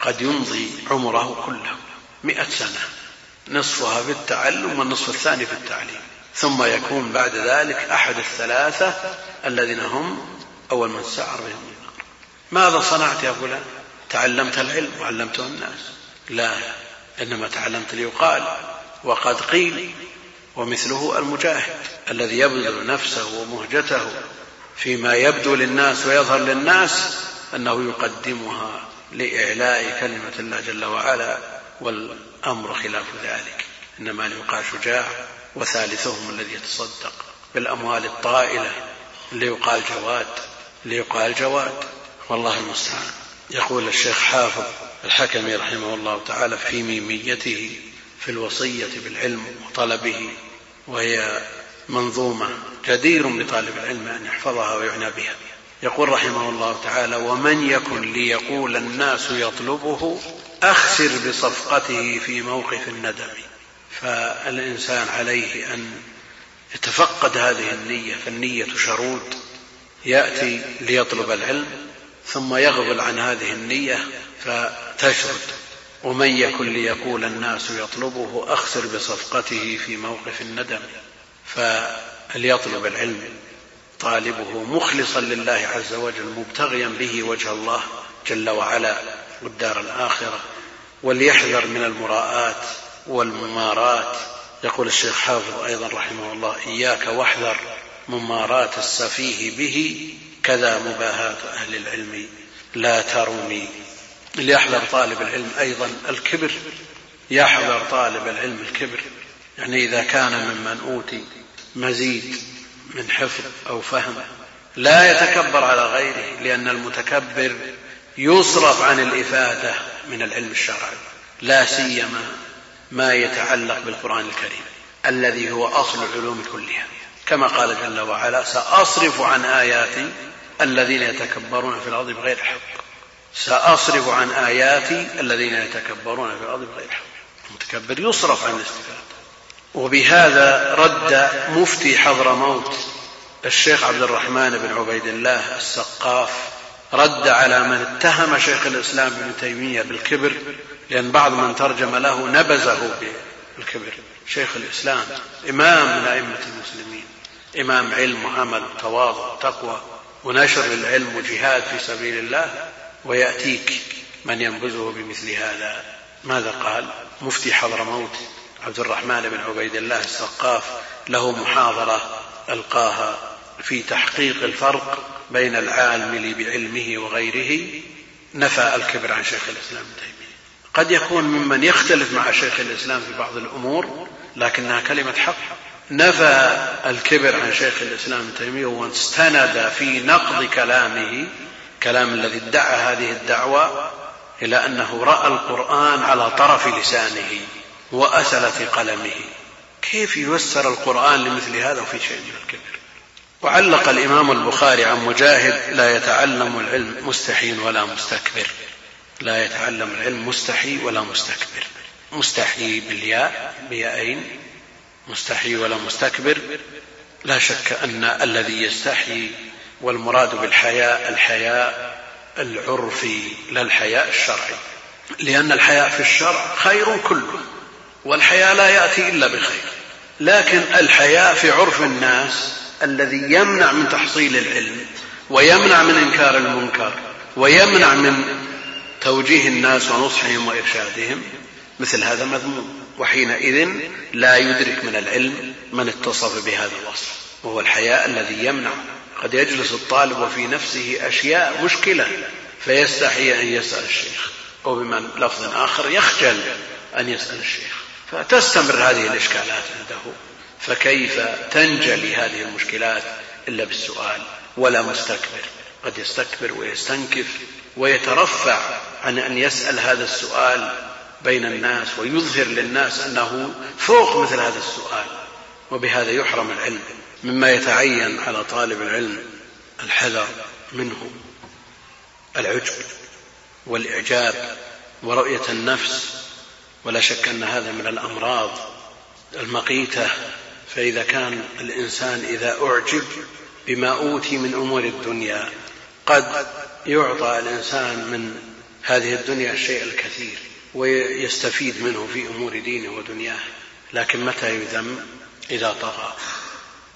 قد يمضي عمره كله مئة سنة نصفها في التعلم والنصف الثاني في التعليم. ثم يكون بعد ذلك أحد الثلاثة الذين هم أول من سعر بهم النار. ماذا صنعت يا فلان؟ تعلمت العلم وعلمته الناس. لا إنما تعلمت ليقال وقد قيل ومثله المجاهد الذي يبذل نفسه ومهجته فيما يبدو للناس ويظهر للناس أنه يقدمها لإعلاء كلمة الله جل وعلا والأمر خلاف ذلك. إنما ليقال شجاع وثالثهم الذي يتصدق بالأموال الطائلة ليقال جواد ليقال جواد. والله المستعان. يقول الشيخ حافظ الحكمي رحمه الله تعالى في ميميته في الوصية بالعلم وطلبه وهي منظومة جدير بطالب العلم أن يحفظها ويعنى بها. يقول رحمه الله تعالى ومن يكن ليقول الناس يطلبه أخسر بصفقته في موقف الندم. فالإنسان عليه أن يتفقد هذه النية فالنية شرود. يأتي ليطلب العلم ثم يغفل عن هذه النية فتشرد. ومن يكن ليقول الناس يطلبه أخسر بصفقته في موقف الندم. فليطلب العلم. طالبه مخلصا لله عز وجل مبتغيا به وجه الله جل وعلا والدار الآخرة. وليحذر من المراءات والممارات. يقول الشيخ حافظ أيضا رحمه الله إياك واحذر ممارات السفيه به كذا مباهاة أهل العلم. لا تروني ليحذر طالب العلم أيضا الكبر يحذر طالب العلم الكبر. يعني إذا كان ممن أوتي مزيد من حفظ أو فهم لا يتكبر على غيره لأن المتكبر يصرف عن الإفادة من العلم الشرعي لا سيما ما يتعلق بالقرآن الكريم الذي هو أصل العلوم كلها. كما قال جل وعلا سأصرف عن آياتي الذين يتكبرون في الأرض بغير حق. سأصرف عن آياتي الذين يتكبرون في الأرض بغير حق. المتكبر يصرف عن الاستفادة وبهذا رد مفتي حضرموت الشيخ عبد الرحمن بن عبيد الله السقاف رد على من اتهم شيخ الإسلام ابن تيمية بالكبر لأن بعض من ترجم له نبذه بالكبر. شيخ الإسلام إمام من أئمة المسلمين إمام علم وعمل وتواضع وتقوى ونشر العلم وجهاد في سبيل الله ويأتيك من ينبذه بمثل هذا. ماذا قال؟ مفتي حضرموت عبد الرحمن بن عبيد الله السقاف. له محاضرة ألقاها في تحقيق الفرق بين العالم بعلمه وغيره. نفى الكبر عن شيخ الإسلام ابن تيمية. قد يكون ممن يختلف مع شيخ الإسلام في بعض الأمور لكنها كلمة حق. نفى الكبر عن شيخ الإسلام ابن تيمية واستند في نقض كلامه كلام الذي ادعى هذه الدعوة إلى أنه رأى القرآن على طرف لسانه وأسلة قلمه. كيف ييسر القرآن لمثل هذا وفي شيء من الكبر وعلق الإمام البخاري عن مجاهد لا يتعلم العلم مستحي ولا مستكبر. لا يتعلم العلم مستحي ولا مستكبر. مستحي بالياء بيائين مستحي ولا مستكبر. لا شك أن الذي يستحي والمراد بالحياء الحياء العرفي لا الحياء الشرعي لأن الحياء في الشرع خير كله والحياء لا يأتي إلا بخير لكن الحياء في عرف الناس الذي يمنع من تحصيل العلم ويمنع من إنكار المنكر ويمنع من توجيه الناس ونصحهم وإرشادهم مثل هذا مذموم وحينئذ لا يدرك من العلم من اتصف بهذا الوصف وهو الحياء الذي يمنع قد يجلس الطالب وفي نفسه أشياء مشكلة فيستحي أن يسأل الشيخ أو بمن لفظ آخر يخجل أن يسأل الشيخ. فتستمر هذه الإشكالات عنده فكيف تنجلي هذه المشكلات إلا بالسؤال؟ ولا مستكبر. قد يستكبر ويستنكف ويترفع عن أن يسأل هذا السؤال بين الناس ويظهر للناس أنه فوق مثل هذا السؤال وبهذا يحرم العلم. مما يتعين على طالب العلم الحذر منه العجب والإعجاب ورؤية النفس. ولا شك أن هذا من الأمراض المقيتة. فإذا كان الإنسان إذا أعجب بما أوتي من أمور الدنيا قد يعطى الإنسان من هذه الدنيا الشيء الكثير ويستفيد منه في أمور دينه ودنياه. لكن متى يذم؟ إذا طغى.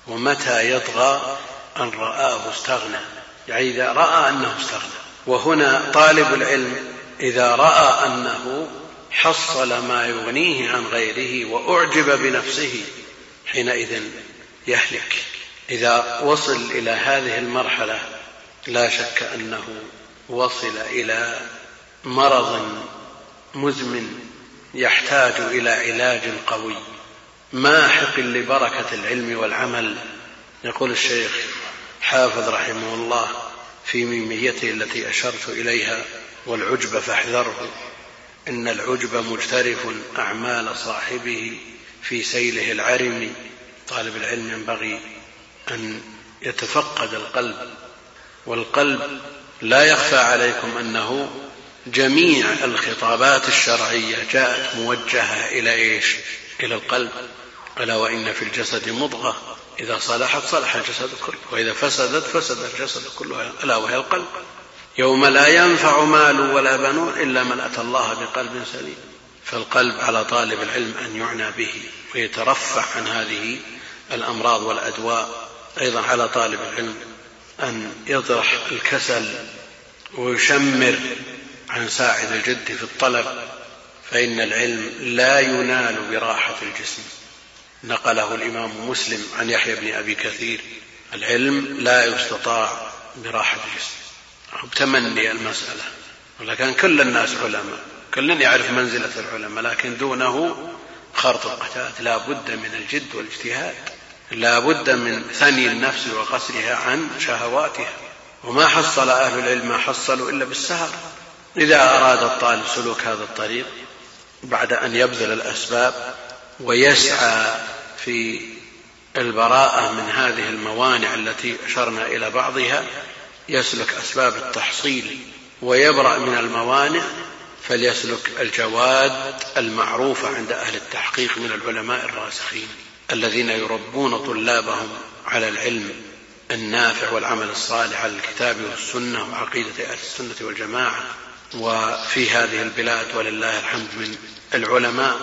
ومتى يطغى أن رآه استغنى؟ يعني إذا رأى أنه استغنى. وهنا طالب العلم إذا رأى أنه حصل ما يغنيه عن غيره وأعجب بنفسه حينئذ يهلك. إذا وصل إلى هذه المرحلة لا شك أنه وصل إلى مرض مزمن يحتاج إلى علاج قوي. ماحق لبركة العلم والعمل يقول الشيخ حافظ رحمه الله في ميميته التي أشرت إليها والعجب فاحذره إن العجب مجترف أعمال صاحبه في سيله العرم. طالب العلم ينبغي أن يتفقد القلب والقلب لا يخفى عليكم أنه جميع الخطابات الشرعية جاءت موجهة إلى إيش؟ إلى القلب. ألا وإن في الجسد مضغة. إذا صلحت صلح الجسد كله وإذا فسدت فسد الجسد كله ألا وهي القلب. يوم لا ينفع مال ولا بنون إلا من أتى الله بقلب سليم. فالقلب على طالب العلم أن يعنى به ويترفع عن هذه الأمراض والأدواء. أيضا على طالب العلم أن يطرح الكسل ويشمر عن ساعد الجد في الطلب. فإن العلم لا ينال براحة الجسم. نقله الإمام مسلم عن يحيى بن أبي كثير. العلم لا يستطاع براحة الجسم. أو المسألة. ولكن كل الناس علماء. كل يعرف منزلة العلماء. لكن دونه خرط القتاد لا بد من الجد والاجتهاد. لا بد من ثني النفس وقصرها عن شهواتها. وما حصل أهل العلم ما حصلوا إلا بالسهر. إذا أراد الطالب سلوك هذا الطريق بعد أن يبذل الأسباب ويسعى في البراءة من هذه الموانع التي أشرنا إلى بعضها يسلك أسباب التحصيل ويبرأ من الموانع فليسلك الجواد المعروفة عند أهل التحقيق من العلماء الراسخين الذين يربون طلابهم على العلم النافع والعمل الصالح على الكتاب والسنة وعقيدة أهل السنة والجماعة. وفي هذه البلاد ولله الحمد من العلماء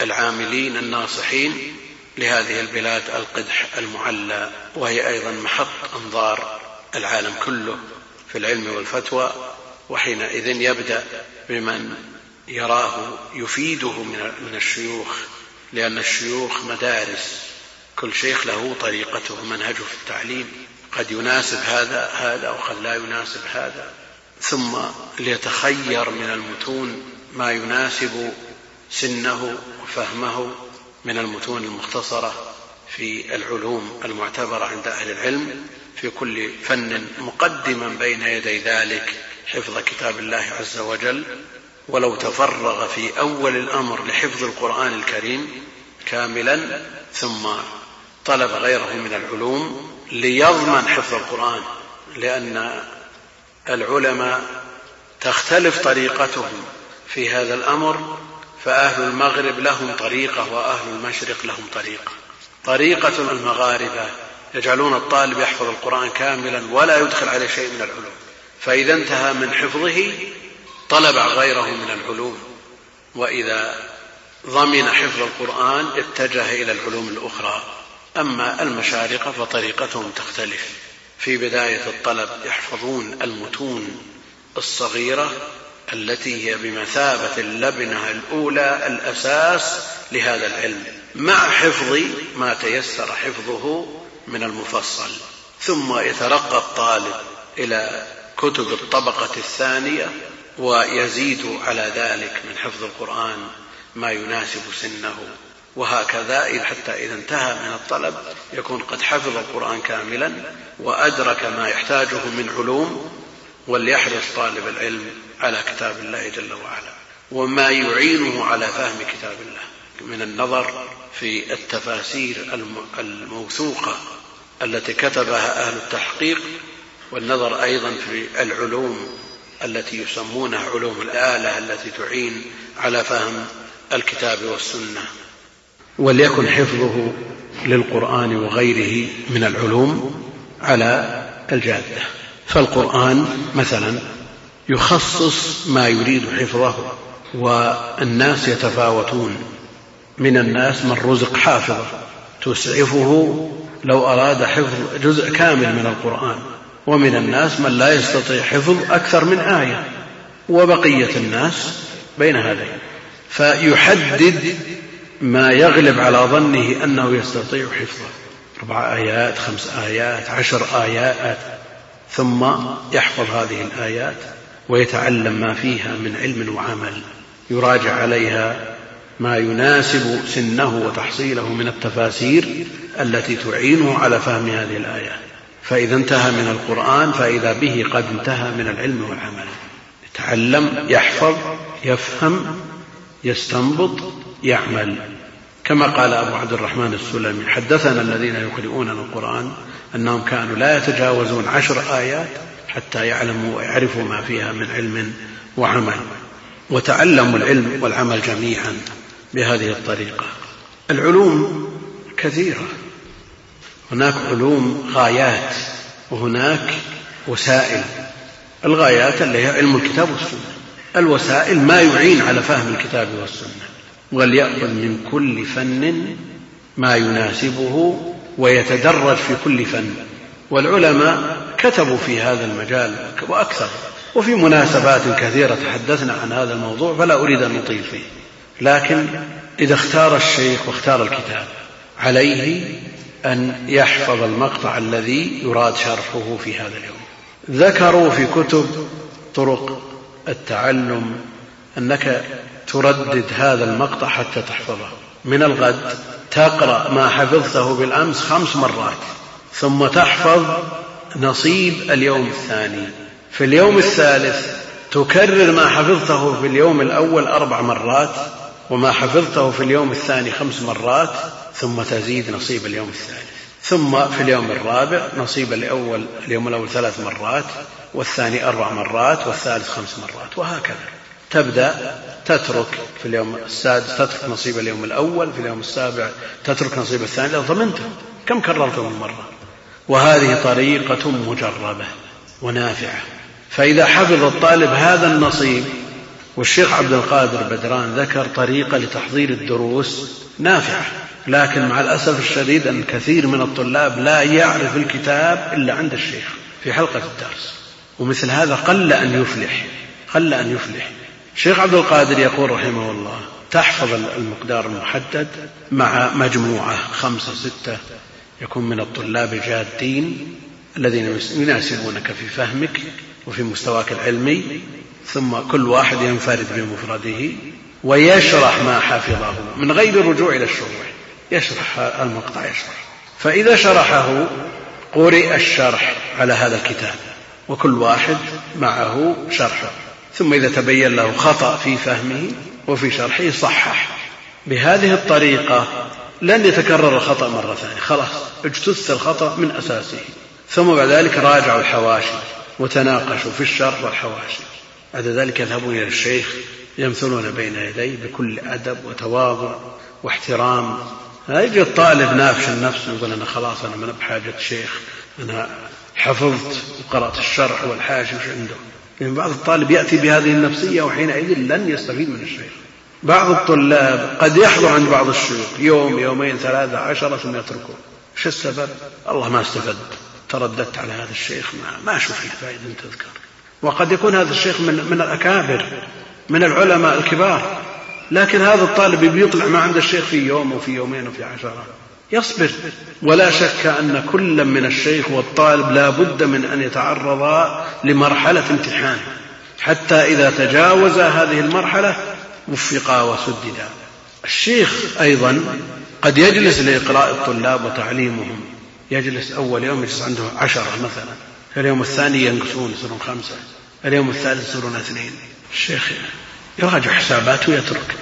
العاملين الناصحين لهذه البلاد القدح المعلى وهي أيضا محط أنظار العالم كله في العلم والفتوى وحينئذ يبدأ بمن يراه يفيده من الشيوخ لأن الشيوخ مدارس. كل شيخ له طريقته منهجه في التعليم. قد يناسب هذا هذا وقد لا يناسب هذا. ثم ليتخير من المتون ما يناسب سنه وفهمه من المتون المختصرة في العلوم المعتبرة عند أهل العلم في كل فن مقدما بين يدي ذلك حفظ كتاب الله عز وجل. ولو تفرغ في أول الأمر لحفظ القرآن الكريم كاملا ثم طلب غيره من العلوم ليضمن حفظ القرآن لأن العلماء تختلف طريقتهم في هذا الأمر فأهل المغرب لهم طريقة وأهل المشرق لهم طريقة. طريقة المغاربة. يجعلون الطالب يحفظ القرآن كاملا ولا يدخل عليه شيء من العلوم. فإذا انتهى من حفظه طلب غيره من العلوم. وإذا ضمن حفظ القرآن اتجه إلى العلوم الأخرى. أما المشارقة فطريقتهم تختلف. في بداية الطلب يحفظون المتون الصغيرة التي هي بمثابة اللبنة الأولى الأساس لهذا العلم مع حفظ ما تيسر حفظه من المفصل. ثم يترقى الطالب إلى كتب الطبقة الثانية ويزيد على ذلك من حفظ القرآن ما يناسب سنه. وهكذا حتى إذا انتهى من الطلب يكون قد حفظ القرآن كاملا وأدرك ما يحتاجه من علوم وليحرص طالب العلم على كتاب الله جل وعلا وما يعينه على فهم كتاب الله من النظر في التفاسير الموثوقة التي كتبها أهل التحقيق والنظر أيضا في العلوم التي يسمونها علوم الآلة التي تعين على فهم الكتاب والسنة. وليكن حفظه للقرآن وغيره من العلوم على الجادة. فالقرآن مثلا يخصص ما يريد حفظه والناس يتفاوتون. من الناس من رزق حافظة تسعفه لو أراد حفظ جزء كامل من القرآن. ومن الناس من لا يستطيع حفظ أكثر من آية. وبقية الناس بين هذين. فيحدد ما يغلب على ظنه أنه يستطيع حفظه. أربع آيات خمس آيات عشر آيات ثم يحفظ هذه الآيات. ويتعلم ما فيها من علم وعمل. يراجع عليها ما يناسب سنه وتحصيله من التفاسير التي تعينه على فهم هذه الآيات فإذا انتهى من القرآن فإذا به قد انتهى من العلم والعمل. يتعلم يحفظ يفهم يستنبط يعمل. كما قال أبو عبد الرحمن السلمي حدثنا الذين يقرؤون القرآن أنهم كانوا لا يتجاوزون عشر آيات حتى يعلموا ويعرفوا ما فيها من علم وعمل. وتعلموا العلم والعمل جميعا بهذه الطريقة. العلوم كثيرة. هناك علوم غايات وهناك وسائل. الغايات اللي هي علم الكتاب والسنة. الوسائل ما يعين على فهم الكتاب والسنة. وليأخذ من كل فن ما يناسبه ويتدرج في كل فن. والعلماء كتبوا في هذا المجال وأكثر. وفي مناسبات كثيرة تحدثنا عن هذا الموضوع فلا أريد أن نطيل فيه. لكن إذا اختار الشيخ واختار الكتاب عليه أن يحفظ المقطع الذي يراد شرحه في هذا اليوم. ذكروا في كتب طرق التعلم أنك تردد هذا المقطع حتى تحفظه. من الغد تقرأ ما حفظته بالأمس خمس مرات ثم تحفظ نصيب اليوم الثاني. في اليوم الثالث تكرر ما حفظته في اليوم الأول أربع مرات وما حفظته في اليوم الثاني خمس مرات ثم تزيد نصيب اليوم الثالث ثم في اليوم الرابع نصيب الأول اليوم الأول ثلاث مرات والثاني أربع مرات والثالث خمس مرات وهكذا. تبدأ تترك في اليوم السادس تترك نصيب اليوم الأول في اليوم السابع تترك نصيب الثاني. لو ضمنته كم كررته من مرة؟ وهذه طريقة مجربة ونافعة. فإذا حفظ الطالب هذا النصيب والشيخ عبد القادر بدران ذكر طريقة لتحضير الدروس نافعة لكن مع الأسف الشديد أن كثير من الطلاب لا يعرف الكتاب إلا عند الشيخ في حلقة الدرس. ومثل هذا قل أن يفلح قل أن يفلح. الشيخ عبد القادر يقول رحمه الله تحفظ المقدار المحدد مع مجموعة خمسة ستة يكون من الطلاب الجادين الذين يناسبونك في فهمك وفي مستواك العلمي ثم كل واحد ينفرد بمفرده ويشرح ما حفظه من غير الرجوع إلى الشروح. يشرح المقطع يشرح. فإذا شرحه قرئ الشرح على هذا الكتاب وكل واحد معه شرحه ثم إذا تبين له خطأ في فهمه وفي شرحه صحح. بهذه الطريقة لن يتكرر الخطأ مرة ثانية. خلاص اجتث الخطأ من أساسه. ثم بعد ذلك راجعوا الحواشي وتناقشوا في الشرح والحواشي. بعد ذلك يذهبون إلى الشيخ يمثلون بين يديه بكل أدب وتواضع واحترام. لا يجي الطالب نافش النفس يقول أنا خلاص أنا من بحاجة شيخ أنا حفظت وقرأت الشرح والحاشي وش عنده؟ لأن بعض الطالب يأتي بهذه النفسية وحينئذ لن يستفيد من الشيخ. بعض الطلاب قد يحضر عند بعض الشيوخ يوم يومين ثلاثة عشرة ثم يتركه إيش السبب؟ الله ما استفدت ترددت على هذا الشيخ ما, ما أشوف فيه فائدة تذكر. وقد يكون هذا الشيخ من, من الأكابر من العلماء الكبار. لكن هذا الطالب بيطلع ما عند الشيخ في يوم وفي يومين وفي عشرة. يصبر. ولا شك أن كل من الشيخ والطالب لا بد من أن يتعرضا لمرحلة امتحان. حتى إذا تجاوز هذه المرحلة وفقا وسددا الشيخ أيضا قد يجلس لإقراء الطلاب وتعليمهم. يجلس أول يوم يجلس عنده عشرة مثلا. اليوم الثاني ينقصون يصيرون خمسة. اليوم الثالث يصيرون اثنين. الشيخ يراجع حساباته ويترك.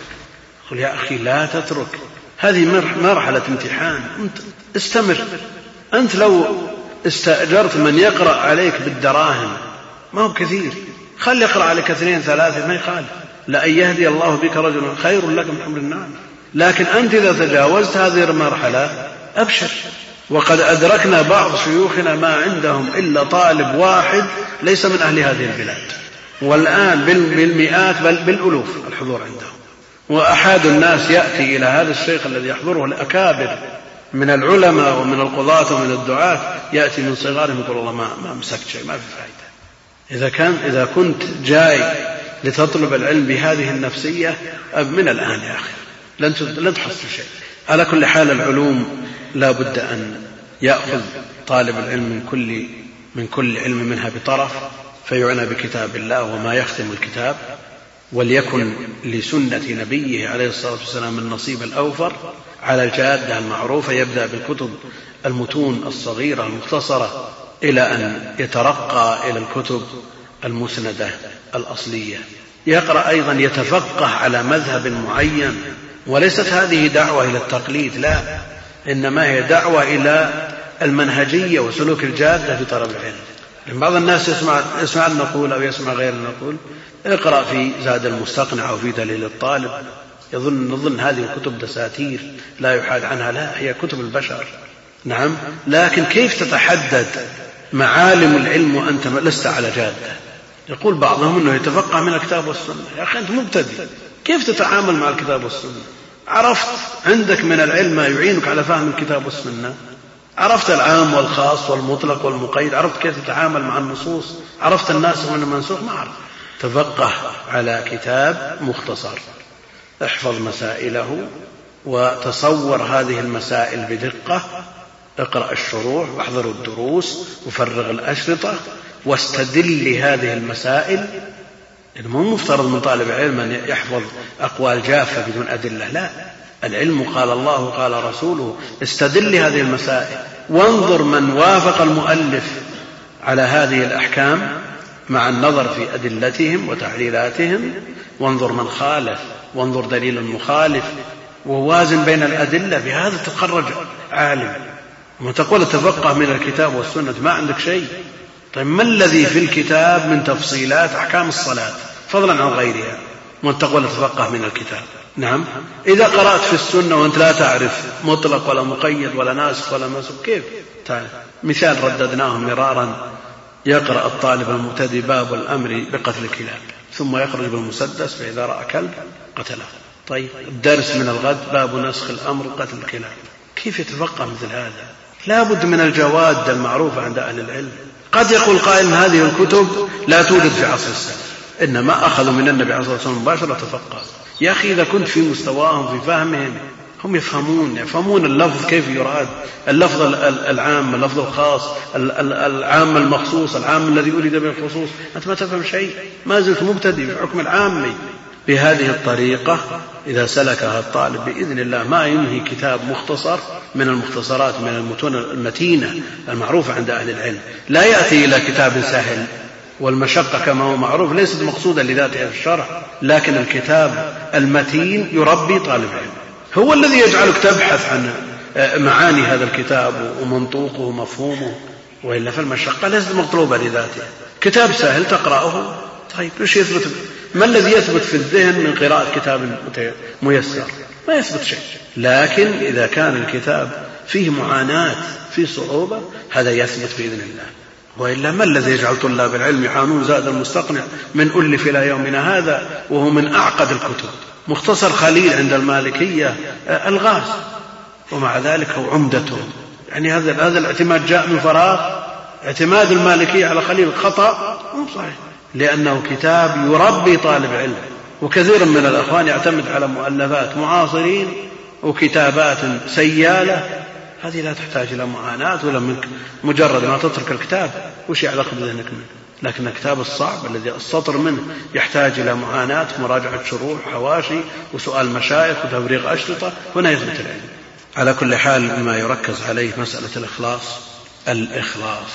يقول يا أخي لا تترك. هذه مرحلة امتحان. أنت استمر. أنت لو استأجرت من يقرأ عليك بالدراهم. ما هو كثير. خل يقرأ عليك اثنين ثلاثة ما يخالف. لأن يهدي الله بك رجلا خير لك من حمر النعم. لكن أنت إذا تجاوزت هذه المرحلة أبشر. وقد أدركنا بعض شيوخنا ما عندهم إلا طالب واحد ليس من أهل هذه البلاد. والآن بالمئات بل بالألوف الحضور عندهم. وأحد الناس يأتي إلى هذا الشيخ الذي يحضره الأكابر من العلماء ومن القضاة ومن الدعاة يأتي من صغارهم يقول الله ما ما مسكت شيء ما في فائدة إذا كان إذا كنت جاي لتطلب العلم بهذه النفسية من الآن يا أخي لن لن تحصل شيء. على كل حال العلوم لا بد أن يأخذ طالب العلم من كل من كل علم منها بطرف فيعنى بكتاب الله وما يختم الكتاب وليكن لسنة نبيه عليه الصلاة والسلام النصيب الأوفر على الجادة المعروفة يبدأ بالكتب المتون الصغيرة المختصرة إلى أن يترقى إلى الكتب المسندة. الأصلية. يقرأ أيضا يتفقه على مذهب معين وليست هذه دعوة إلى التقليد لا. إنما هي دعوة إلى المنهجية وسلوك الجادة في طلب العلم. بعض الناس يسمع يسمع نقول أو يسمع غيرنا نقول اقرأ في زاد المستقنع أو في دليل الطالب. يظن نظن هذه الكتب دساتير لا يحاد عنها لا هي كتب البشر. نعم. لكن كيف تتحدد معالم العلم وأنت لست على جادة؟ يقول بعضهم أنه يتفقه من الكتاب والسنة. يا أخي أنت مبتدئ. كيف تتعامل مع الكتاب والسنة؟ عرفت عندك من العلم ما يعينك على فهم الكتاب والسنة؟ عرفت العام والخاص والمطلق والمقيد؟ عرفت كيف تتعامل مع النصوص؟ عرفت الناسخ من المنسوخ ما عرفت. تفقه على كتاب مختصر. احفظ مسائله وتصور هذه المسائل بدقة. اقرأ الشروح واحضر الدروس وفرغ الأشرطة واستدل لهذه المسائل. يعني مو مفترض من طالب علم أن يحفظ أقوال جافة بدون أدلة لا. العلم قال الله قال رسوله. استدل لهذه المسائل. وانظر من وافق المؤلف على هذه الأحكام مع النظر في أدلتهم وتحليلاتهم. وانظر من خالف وانظر دليل المخالف ووازن بين الأدلة. بهذا تخرج عالم. وما تقول تفقه من الكتاب والسنة ما عندك شيء. طيب ما الذي في الكتاب من تفصيلات أحكام الصلاة؟ فضلا عن غيرها وأن تقول تفقه من الكتاب؟ نعم. إذا قرأت في السنة وأنت لا تعرف مطلق ولا مقيد ولا ناسخ ولا منسوخ كيف؟ تعرف مثال رددناه مرارا يقرأ الطالب المبتدئ باب الأمر بقتل الكلاب ثم يخرج بالمسدس فإذا رأى كلب قتله. طيب الدرس من الغد باب نسخ الأمر قتل الكلاب. كيف يتفقه مثل هذا؟ لا بد من الجواد المعروفة عند أهل العلم. قد يقول قائل هذه الكتب لا توجد في عصر السلف إنما أخذوا من النبي عليه الصلاة والسلام مباشرة تفقه يا أخي إذا كنت في مستواهم في فهمهم هم يفهمون يفهمون اللفظ كيف يراد اللفظ العام اللفظ الخاص العام المخصوص العام الذي أريد به الخصوص أنت ما تفهم شيء ما زلت مبتدئ في حكم العامي. بهذه الطريقة إذا سلكها الطالب بإذن الله ما ينهي كتاب مختصر من المختصرات من المتون المتينة المعروفة عند أهل العلم. لا يأتي إلى كتاب سهل والمشقة كما هو معروف ليست مقصودة لذاتها في الشرع لكن الكتاب المتين يربي طالب علم. هو الذي يجعلك تبحث عن معاني هذا الكتاب ومنطوقه ومفهومه وإلا فالمشقة ليست مطلوبة لذاتها كتاب سهل تقرأه؟ طيب إيش يثبت؟ ما الذي يثبت في الذهن من قراءة كتاب ميسر؟ ما يثبت شيء. لكن إذا كان الكتاب فيه معاناة فيه صعوبة هذا يثبت بإذن الله. وإلا ما الذي يجعل طلاب العلم يعانون زاد المستقنع من ألف إلى يومنا هذا وهو من أعقد الكتب؟ مختصر خليل عند المالكية الغاز. ومع ذلك هو عمدتهم يعني هذا هذا الاعتماد جاء من فراغ. اعتماد المالكية على خليل خطأ مو صحيح. لأنه كتاب يربي طالب علم. وكثير من الأخوان يعتمد على مؤلفات معاصرين وكتابات سيالة. هذه لا تحتاج إلى معاناة ولا منك مجرد ما تترك الكتاب. وش يعلق بذهنك منه؟ لكن الكتاب الصعب الذي السطر منه يحتاج إلى معاناة مراجعة شروح حواشي وسؤال مشايخ وتفريغ أشرطة هنا يثبت العلم. على كل حال ما يركز عليه مسألة الإخلاص الإخلاص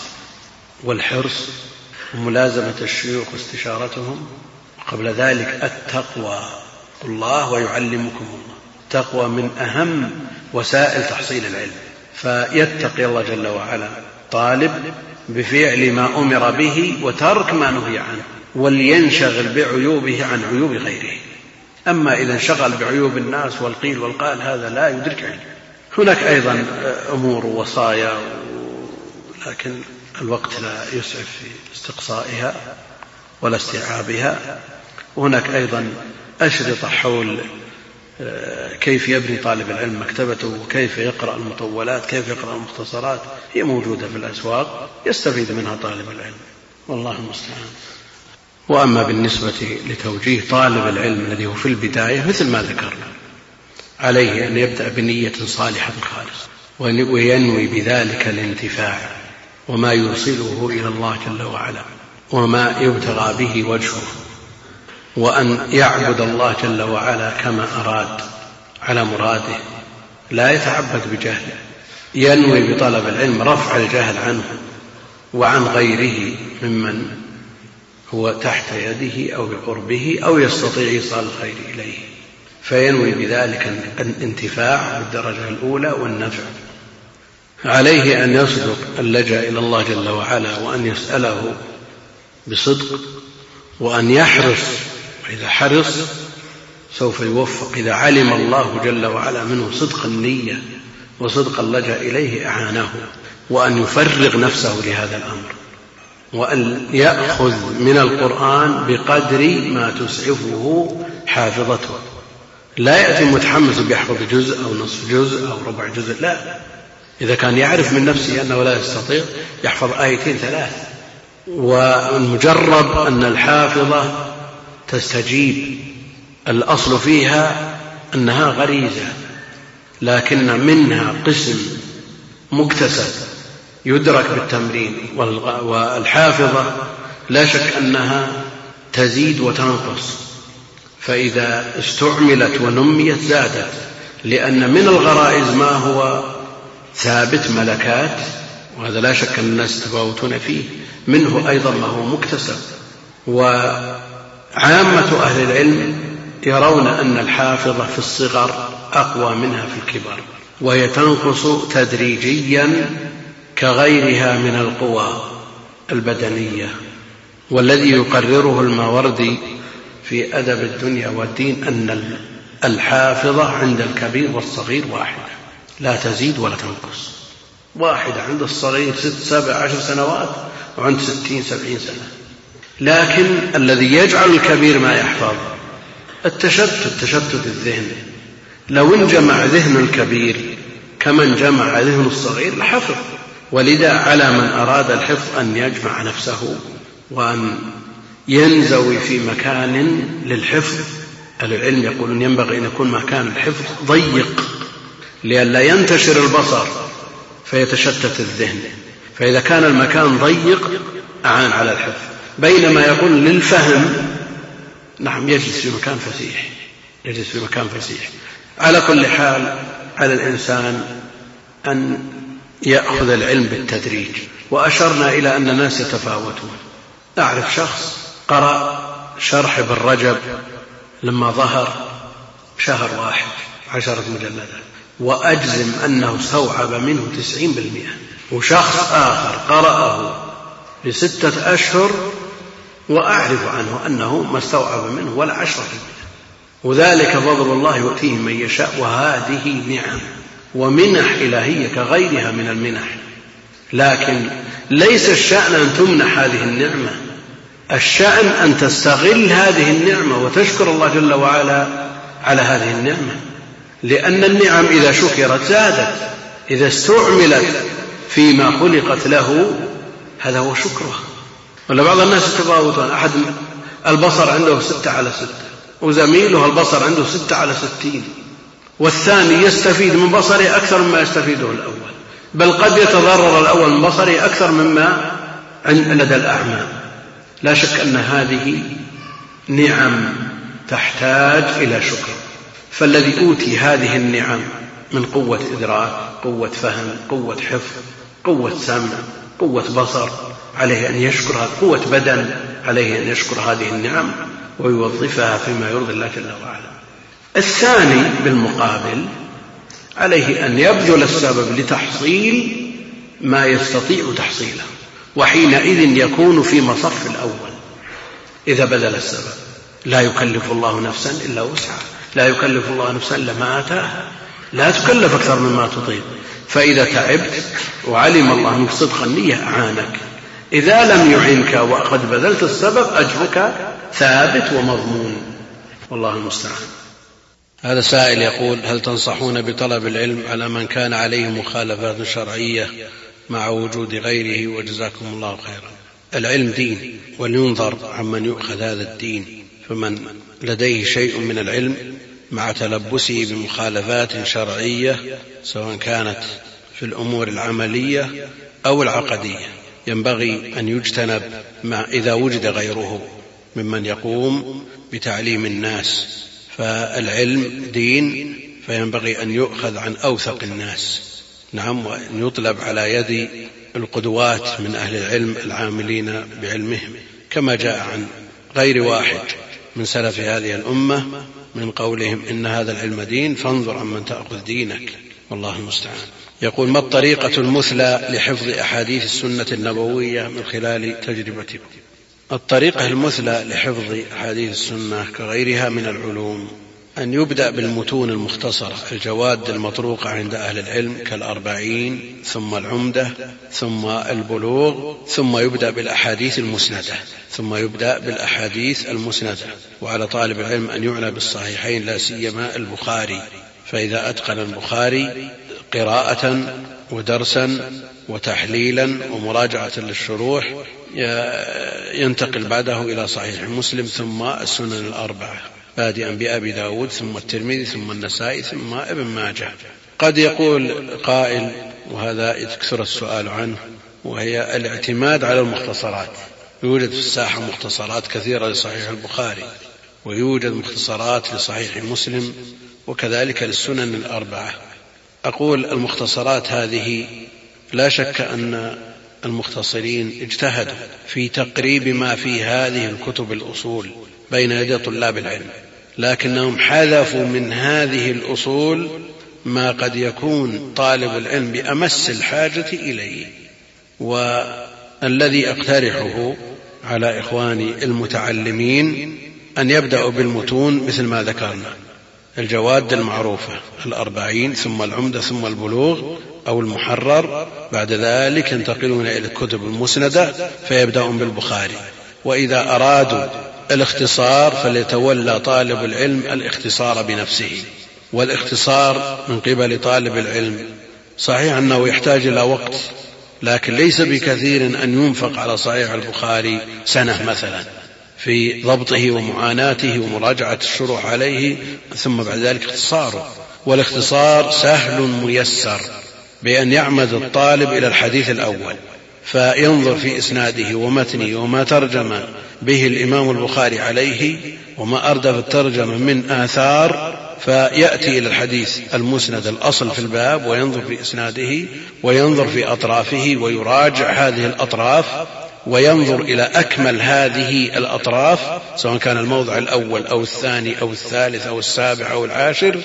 والحرص وملازمة الشيوخ واستشارتهم قبل ذلك التقوى. الله ويعلمكم الله. التقوى من أهم وسائل تحصيل العلم. فيتقي الله جل وعلا طالب بفعل ما أمر به وترك ما نهي عنه ولينشغل بعيوبه عن عيوب غيره. أما إذا انشغل بعيوب الناس والقيل والقال هذا لا يدرك علم. هناك أيضا أمور ووصايا لكن الوقت لا يسعف في استقصائها ولا استيعابها. وهناك أيضا أشرطة حول آه، كيف يبني طالب العلم مكتبته وكيف يقرأ المطولات كيف يقرأ المختصرات. هي موجودة في الأسواق يستفيد منها طالب العلم. والله المستعان. وأما بالنسبة لتوجيه طالب العلم الذي هو في البداية مثل ما ذكرنا عليه أن يبدأ بنية صالحة خالصة وينوي بذلك الانتفاع. وما يوصله إلى الله جل وعلا وما يبتغى به وجهه وأن يعبد الله جل وعلا كما أراد على مراده. لا يتعبد بجهله ينوي بطلب العلم رفع الجهل عنه وعن غيره ممن هو تحت يده أو بقربه أو يستطيع إيصال الخير إليه. فينوي بذلك الانتفاع بالدرجة الأولى والنفع. عليه أن يصدق اللجأ إلى الله جل وعلا وأن يسأله بصدق وأن يحرص وإذا حرص سوف يوفق إذا علم الله جل وعلا منه صدق النية وصدق اللجأ إليه أعانه وأن يفرغ نفسه لهذا الأمر وأن يأخذ من القرآن بقدر ما تسعفه حافظته. لا يأتي متحمس بيحفظ جزء أو نصف جزء أو ربع جزء لا. إذا كان يعرف من نفسه أنه لا يستطيع يحفظ آيتين ثلاث. والمجرب أن الحافظة تستجيب. الأصل فيها أنها غريزة لكن منها قسم مكتسب يدرك بالتمرين. والحافظة لا شك أنها تزيد وتنقص. فإذا استعملت ونميت زادت لأن من الغرائز ما هو ثابت ملكات وهذا لا شك أن الناس يتفاوتون فيه. منه أيضا ما هو مكتسب. وعامة أهل العلم يرون أن الحافظة في الصغر أقوى منها في الكبر وهي تنقص تدريجيا كغيرها من القوى البدنية. والذي يقرره الماوردي في أدب الدنيا والدين أن الحافظة عند الكبير والصغير واحدة لا تزيد ولا تنقص. واحدة عند الصغير ست سبع عشر سنوات وعند ستين سبعين سنة. لكن الذي يجعل الكبير ما يحفظ التشتت تشتت الذهن. لو انجمع ذهن الكبير كما انجمع ذهن الصغير لحفظ. ولذا على من أراد الحفظ أن يجمع نفسه وأن ينزوي في مكان للحفظ. العلم يقولون ينبغي أن يكون مكان الحفظ ضيق. لئلا ينتشر البصر فيتشتت الذهن. فإذا كان المكان ضيق أعان على الحفظ. بينما يقول للفهم نعم يجلس في مكان فسيح يجلس في مكان فسيح. على كل حال على الإنسان أن يأخذ العلم بالتدريج. وأشرنا إلى أن الناس يتفاوتون. أعرف شخص قرأ شرح ابن رجب لما ظهر شهر واحد عشرة مجلدات. وأجزم أنه استوعب منه تسعين بالمئة. وشخص آخر قرأه لستة أشهر وأعرف عنه أنه ما استوعب منه ولا عشرة بالمئة وذلك فضل الله يؤتيه من يشاء وهذه نعم. ومنح إلهية كغيرها من المنح. لكن ليس الشأن أن تمنح هذه النعمة. الشأن أن تستغل هذه النعمة وتشكر الله جل وعلا على هذه النعمة. لأن النعم إذا شكرت زادت إذا استعملت فيما خلقت له هذا هو شكره. ولا بعض الناس يتفاوتون. أحد البصر عنده ستة على ستة وزميله البصر عنده ستة على ستين والثاني يستفيد من بصره أكثر مما يستفيده الأول. بل قد يتضرر الأول من بصره أكثر مما لدى الأعمى لا شك أن هذه نعم تحتاج إلى شكر. فالذي أوتي هذه النعم من قوة إدراك قوة فهم قوة حفظ قوة سمع قوة بصر عليه أن يشكر قوة بدن عليه أن يشكر هذه النعم ويوظفها فيما يرضي الله جل وعلا. الثاني بالمقابل عليه أن يبذل السبب لتحصيل ما يستطيع تحصيله وحينئذ يكون في مصف الأول. إذا بذل السبب لا يكلف الله نفسا إلا وسعها. لا يكلف الله نفسا إلا ما آتاها. لا تكلف أكثر مما تطيق فإذا تعبت وعلم الله منك صدق النية أعانك. إذا لم يعنك وقد بذلت السبب أجرك ثابت ومضمون. والله المستعان. هذا سائل يقول هل تنصحون بطلب العلم على من كان عليه مخالفات شرعية مع وجود غيره؟ وجزاكم الله خيرا. العلم دين ولينظر عمن يؤخذ هذا الدين. فمن لديه شيء من العلم مع تلبسه بمخالفات شرعية سواء كانت في الأمور العملية أو العقدية. ينبغي أن يجتنب مع إذا وجد غيره ممن يقوم بتعليم الناس فالعلم دين فينبغي أن يؤخذ عن أوثق الناس. نعم وأن يطلب على يد القدوات من أهل العلم العاملين بعلمهم كما جاء عن غير واحد من سلف هذه الأمة من قولهم إن هذا العلم دين فانظر عمن تأخذ دينك. والله المستعان. يقول ما الطريقة المثلى لحفظ أحاديث السنة النبوية من خلال تجربتكم؟ الطريقة المثلى لحفظ أحاديث السنة كغيرها من العلوم. أن يبدأ بالمتون المختصرة الجواد المطروقة عند أهل العلم كالأربعين ثم العمدة ثم البلوغ ثم يبدأ بالأحاديث المسندة ثم يبدأ بالأحاديث المسندة. وعلى طالب العلم أن يعنى بالصحيحين لا سيما البخاري. فإذا أتقن البخاري قراءة ودرسا وتحليلا ومراجعة للشروح ينتقل بعده إلى صحيح مسلم ثم السنن الأربعة. بادئا بأبي داود ثم الترمذي ثم النسائي ثم ابن ماجه. قد يقول قائل وهذا يكثر السؤال عنه وهي الاعتماد على المختصرات. يوجد في الساحة مختصرات كثيرة لصحيح البخاري ويوجد مختصرات لصحيح مسلم وكذلك للسنن الأربعة. أقول المختصرات هذه لا شك أن المختصرين اجتهدوا في تقريب ما في هذه الكتب الأصول بين يدي طلاب العلم. لكنهم حذفوا من هذه الأصول ما قد يكون طالب العلم بأمس الحاجة إليه والذي أقترحه على إخواني المتعلمين أن يبدأوا بالمتون مثل ما ذكرنا الجواد المعروفة الأربعين ثم العمدة ثم البلوغ أو المحرر بعد ذلك ينتقلون إلى الكتب المسندة فيبدأون بالبخاري وإذا أرادوا الاختصار فليتولى طالب العلم الاختصار بنفسه والاختصار من قبل طالب العلم. صحيح أنه يحتاج إلى وقت لكن ليس بكثير أن ينفق على صحيح البخاري سنة مثلا في ضبطه ومعاناته ومراجعة الشروح عليه ثم بعد ذلك اختصاره. والاختصار سهل ميسر بأن يعمد الطالب إلى الحديث الأول. فينظر في إسناده ومتنه وما ترجم به الإمام البخاري عليه وما أردف الترجمة من آثار فيأتي إلى الحديث المسند الأصل في الباب وينظر في إسناده وينظر في أطرافه ويراجع هذه الأطراف وينظر إلى أكمل هذه الأطراف سواء كان الموضع الأول أو الثاني أو الثالث أو السابع أو العاشر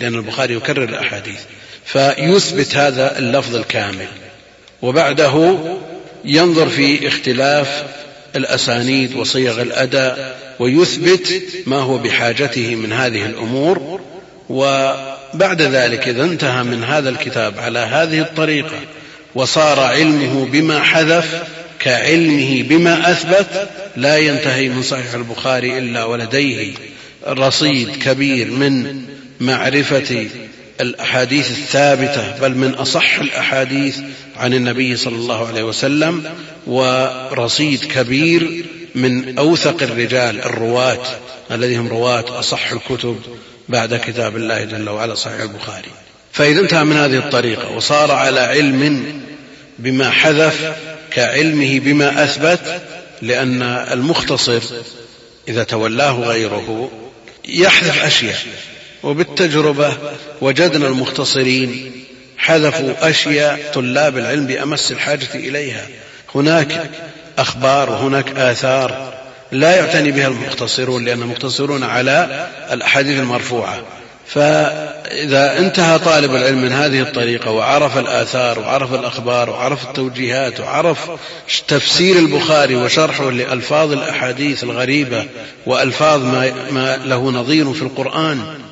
لأن البخاري يكرر الأحاديث. فيثبت هذا اللفظ الكامل. وبعده ينظر في اختلاف الأسانيد وصيغ الأداء ويثبت ما هو بحاجته من هذه الأمور وبعد ذلك إذا انتهى من هذا الكتاب على هذه الطريقة وصار علمه بما حذف كعلمه بما أثبت لا ينتهي من صحيح البخاري إلا ولديه رصيد كبير من معرفة الأحاديث الثابتة بل من أصح الأحاديث عن النبي صلى الله عليه وسلم ورصيد كبير من أوثق الرجال الرواة الذي هم رواة أصح الكتب بعد كتاب الله جل وعلا صحيح البخاري. فإذا انتهى من هذه الطريقة وصار على علم بما حذف كعلمه بما أثبت لأن المختصر إذا تولاه غيره يحذف أشياء. وبالتجربة وجدنا المختصرين حذفوا أشياء طلاب العلم بأمس الحاجة إليها. هناك أخبار وهناك آثار لا يعتني بها المختصرون لأن المختصرون على الأحاديث المرفوعة. إذا انتهى طالب العلم من هذه الطريقة وعرف الآثار وعرف الأخبار وعرف التوجيهات وعرف تفسير البخاري وشرحه لألفاظ الأحاديث الغريبة وألفاظ ما, ما له نظير في القرآن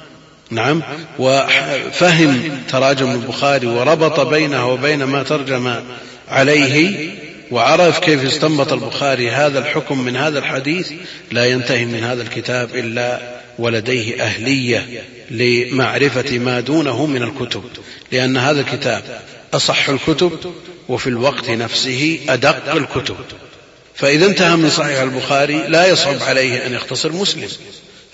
نعم. وفهم تراجم البخاري وربط بينه وبين ما ترجم عليه وعرف كيف استنبط البخاري هذا الحكم من هذا الحديث لا ينتهي من هذا الكتاب إلا ولديه أهلية لمعرفة ما دونه من الكتب. لأن هذا الكتاب أصح الكتب وفي الوقت نفسه أدق الكتب. فإذا انتهى من صحيح البخاري لا يصعب عليه أن يختصر مسلم.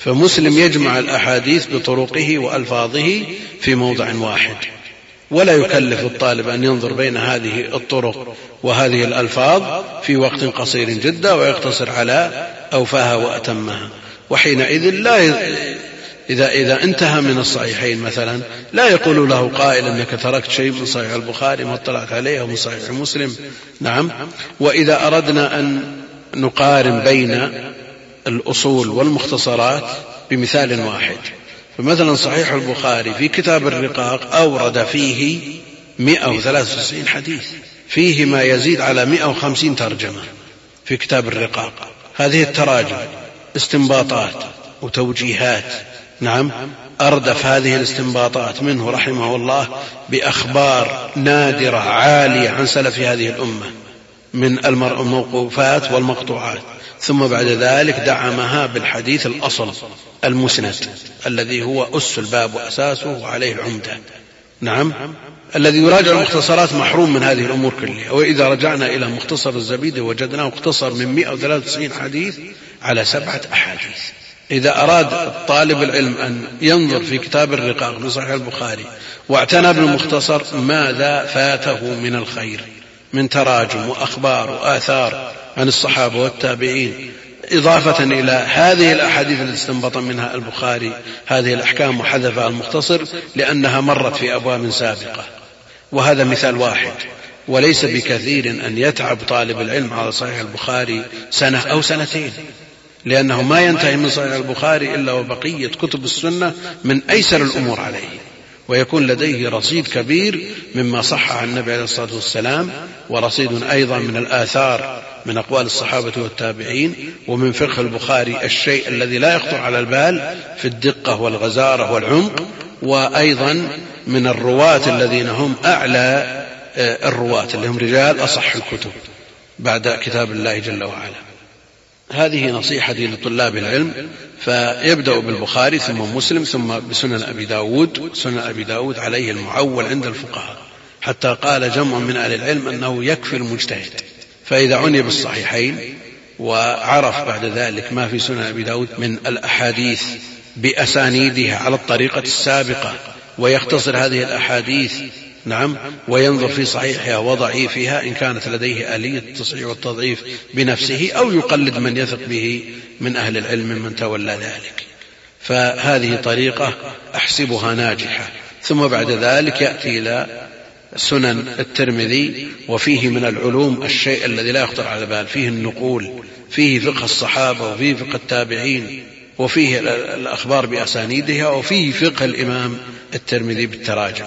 فمسلم يجمع الأحاديث بطرقه وألفاظه في موضع واحد. ولا يكلف الطالب أن ينظر بين هذه الطرق وهذه الألفاظ في وقت قصير جدا ويقتصر على أوفاها وأتمها. وحينئذ لا إذا إذا انتهى من الصحيحين مثلا لا يقول له قائل أنك تركت شيء من صحيح البخاري ما اطلعت عليه أو من صحيح مسلم. نعم. وإذا أردنا أن نقارن بين الأصول والمختصرات بمثال واحد. فمثلا صحيح البخاري في كتاب الرقاق أورد فيه 193 حديث. فيه ما يزيد على 150 ترجمة في كتاب الرقاق. هذه التراجم استنباطات وتوجيهات. نعم أردف هذه الاستنباطات منه رحمه الله بأخبار نادرة عالية عن سلف هذه الأمة من الموقوفات والمقطوعات. ثم بعد ذلك دعمها بالحديث الأصل المسند الذي هو أس الباب وأساسه وعليه العمدة. نعم. الذي يراجع المختصرات محروم من هذه الأمور كلها. وإذا رجعنا إلى مختصر الزبيدي وجدناه مختصر من 193 حديث على سبعة أحاديث. إذا أراد طالب العلم أن ينظر في كتاب الرقاق من صحيح البخاري واعتنى بالمختصر ماذا فاته من الخير؟ من تراجم وأخبار وآثار عن الصحابة والتابعين إضافة إلى هذه الأحاديث التي استنبط منها البخاري هذه الأحكام وحذفها المختصر لأنها مرت في أبواب سابقة. وهذا مثال واحد. وليس بكثير أن يتعب طالب العلم على صحيح البخاري سنة أو سنتين لأنه ما ينتهي من صحيح البخاري إلا وبقية كتب السنة من أيسر الأمور عليه. ويكون لديه رصيد كبير مما صح عن النبي عليه الصلاة والسلام ورصيد أيضا من الآثار من أقوال الصحابة والتابعين ومن فقه البخاري الشيء الذي لا يخطر على البال في الدقة والغزارة والعمق وأيضا من الرواة الذين هم أعلى آه، الرواة اللي هم رجال أصح الكتب بعد كتاب الله جل وعلا. هذه نصيحتي لطلاب العلم فيبدأ بالبخاري ثم مسلم ثم بسنن أبي داود سنن أبي داود عليه المعول عند الفقهاء حتى قال جمع من أهل العلم أنه يكفي المجتهد. فإذا عني بالصحيحين وعرف بعد ذلك ما في سنن أبي داود من الأحاديث بأسانيدها على الطريقة السابقة ويختصر هذه الأحاديث نعم. وينظر في صحيحها وضعيفها إن كانت لديه آلية التصحيح والتضعيف بنفسه أو يقلد من يثق به من أهل العلم ممن تولى ذلك. فهذه طريقة أحسبها ناجحة. ثم بعد ذلك يأتي إلى سنن الترمذي وفيه من العلوم الشيء الذي لا يخطر على بال. فيه النقول فيه فقه الصحابة وفيه فقه التابعين وفيه الأخبار بأسانيدها وفيه فقه الإمام الترمذي بالتراجم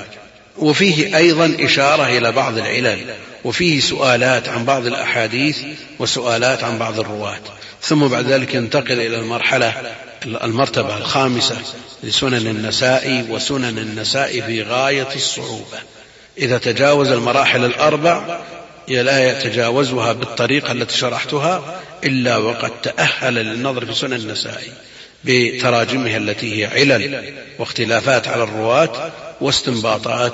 وفيه أيضا إشارة إلى بعض العلل وفيه سؤالات عن بعض الأحاديث وسؤالات عن بعض الرواة. ثم بعد ذلك ينتقل إلى المرحلة المرتبة الخامسة لسنن النساء وسنن النساء في غاية الصعوبة. إذا تجاوز المراحل الأربع لا يتجاوزها بالطريقة التي شرحتها إلا وقد تأهل للنظر في سنن النسائي بتراجمها التي هي علل واختلافات على الرواة واستنباطات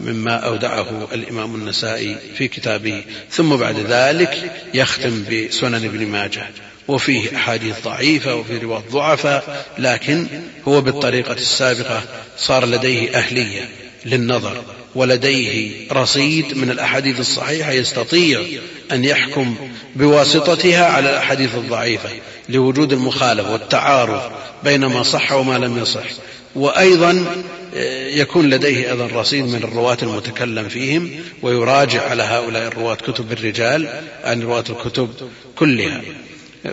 مما أودعه الإمام النسائي في كتابه. ثم بعد ذلك يختم بسنن ابن ماجه. وفيه أحاديث ضعيفة وفي رواة ضعفاء لكن هو بالطريقة السابقة صار لديه أهلية للنظر ولديه رصيد من الأحاديث الصحيحة يستطيع أن يحكم بواسطتها على الأحاديث الضعيفة لوجود المخالفة والتعارض بين ما صح وما لم يصح. وأيضا آه، يكون لديه أيضا رصيد من الرواة المتكلم فيهم ويراجع على هؤلاء الرواة كتب الرجال عن رواة الكتب كلها.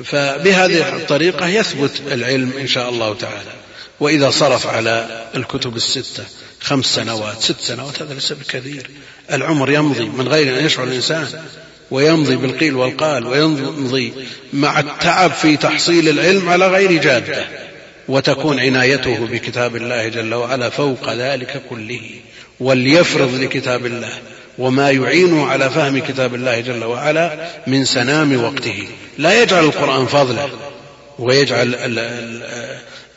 فبهذه الطريقة يثبت العلم إن شاء الله تعالى. وإذا صرف على الكتب الستة خمس سنوات ست سنوات هذا ليس بكثير العمر يمضي من غير أن يشعر الإنسان ويمضي بالقيل والقال ويمضي مع التعب في تحصيل العلم على غير جادة. وتكون عنايته بكتاب الله جل وعلا فوق ذلك كله وليفرض لكتاب الله وما يعينه على فهم كتاب الله جل وعلا من سنام وقته. لا يجعل القرآن فضلا ويجعل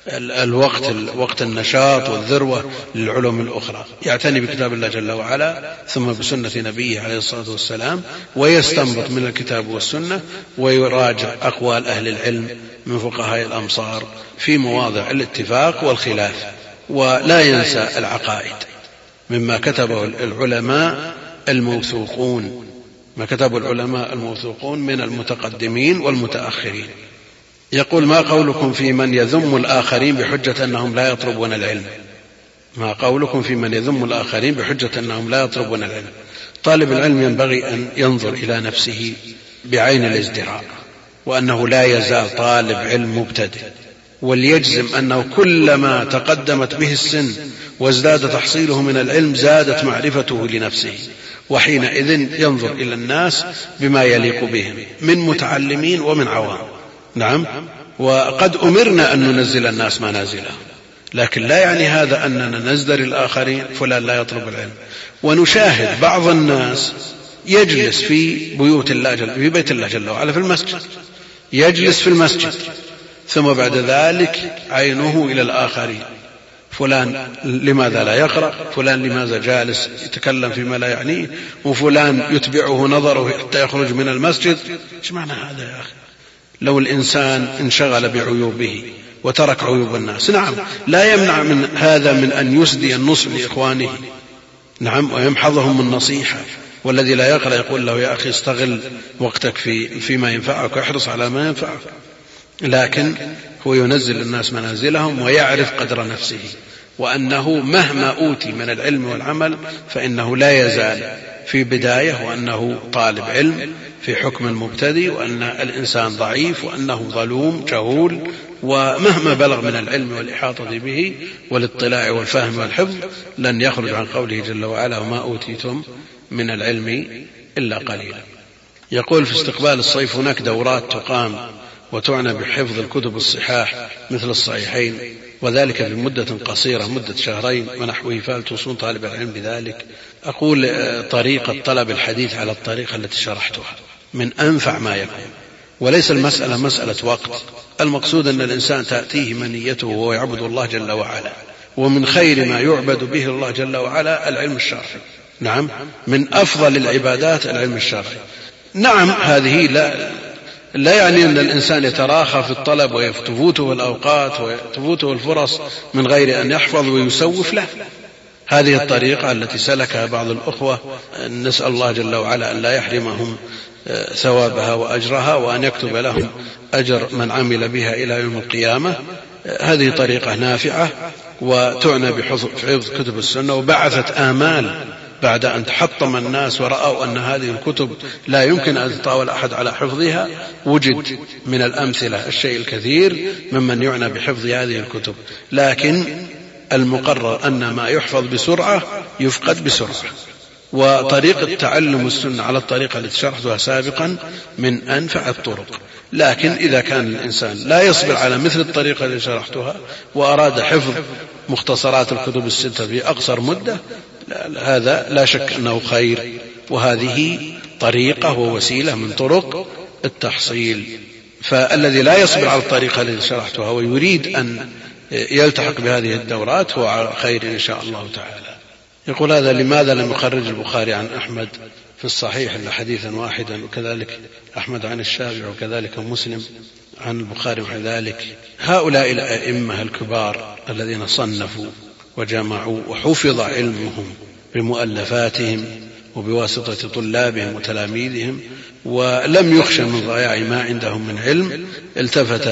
الوقت وقت النشاط والذروة للعلوم الأخرى. يعتني بكتاب الله جل وعلا ثم بسنة نبيه عليه الصلاة والسلام ويستنبط من الكتاب والسنة ويراجع أقوال أهل العلم من فقهاء الأمصار في مواضع الاتفاق والخلاف ولا ينسى العقائد مما كتبه العلماء الموثوقون. ما كتبه العلماء الموثوقون من المتقدمين والمتأخرين. يقول ما قولكم في من يذم الآخرين بحجة أنهم لا يطلبون العلم؟ ما قولكم في من يذم الآخرين بحجة أنهم لا يطلبون العلم؟ طالب العلم ينبغي أن ينظر إلى نفسه بعين الازدراء وأنه لا يزال طالب علم مبتدئ وليجزم أنه كلما تقدمت به السن وازداد تحصيله من العلم زادت معرفته لنفسه وحينئذ ينظر إلى الناس بما يليق بهم من متعلمين ومن عوام. نعم. وقد أمرنا أن ننزل الناس منازلهم لكن لا يعني هذا أننا نزدر الآخرين فلان لا يطلب العلم. ونشاهد بعض الناس يجلس في بيوت الله جل في بيت الله جل وعلا في المسجد. يجلس في المسجد. ثم بعد ذلك عينه إلى الآخرين. فلان لماذا لا يقرأ؟ فلان لماذا جالس يتكلم فيما لا يعنيه؟ وفلان يتبعه نظره حتى يخرج من المسجد؟ إيش معنى هذا يا أخي؟ لو الإنسان انشغل بعيوبه وترك عيوب الناس. نعم لا يمنع من هذا من أن يسدي النصح لإخوانه. نعم ويمحضهم النصيحة. والذي لا يقرأ يقول له يا أخي استغل وقتك في فيما ينفعك واحرص على ما ينفعك. لكن هو ينزل الناس منازلهم ويعرف قدر نفسه وأنه مهما أوتي من العلم والعمل فإنه لا يزال في بداية وأنه طالب علم في حكم المبتدئ وأن الإنسان ضعيف وأنه ظلوم جهول ومهما بلغ من العلم والإحاطة به والاطلاع والفهم والحفظ لن يخرج عن قوله جل وعلا وما أوتيتم من العلم إلا قليلا. يقول في استقبال الصيف هناك دورات تقام وتعنى بحفظ الكتب الصحاح مثل الصحيحين وذلك بمدة قصيرة مدة شهرين ونحوه فهل توصون طالب العلم بذلك؟ أقول آه، طريقة طلب الحديث على الطريقة التي شرحتها من أنفع ما يكون. وليس المسألة مسألة وقت. المقصود أن الإنسان تأتيه منيته وهو يعبد الله جل وعلا. ومن خير ما يعبد به الله جل وعلا العلم الشرعي. نعم من أفضل العبادات العلم الشرعي. نعم هذه لا لا يعني أن الإنسان يتراخى في الطلب وتفوته الأوقات وتفوته الفرص من غير أن يحفظ ويسوف له. هذه الطريقة التي سلكها بعض الأخوة نسأل الله جل وعلا أن لا يحرمهم آه، ثوابها وأجرها وأن يكتب لهم أجر من عمل بها إلى يوم القيامة. آه، هذه طريقة نافعة وتعنى بحفظ كتب السنة وبعثت آمال بعد أن تحطم الناس ورأوا أن هذه الكتب لا يمكن أن يتطاول أحد على حفظها وجد من الأمثلة الشيء الكثير ممن يعنى بحفظ هذه الكتب. لكن المقرر أن ما يحفظ بسرعة يفقد بسرعة. وطريقة تعلم السنة على الطريقة التي شرحتها سابقا من أنفع الطرق. لكن إذا كان الإنسان لا يصبر على مثل الطريقة التي شرحتها وأراد حفظ مختصرات الكتب الستة في أقصر مدة هذا لا شك أنه خير. وهذه طريقة ووسيلة من طرق التحصيل. فالذي لا يصبر على الطريقة التي شرحتها ويريد أن يلتحق بهذه الدورات هو على خير إن شاء الله تعالى. يقول هذا لماذا لم يخرج البخاري عن أحمد في الصحيح إلا حديثا واحدا؟ وكذلك أحمد عن الشافعي وكذلك مسلم عن البخاري وكذلك هؤلاء الأئمة الكبار الذين صنفوا وجمعوا وحفظ علمهم بمؤلفاتهم وبواسطة طلابهم وتلاميذهم ولم يخشى من ضياع ما عندهم من علم التفت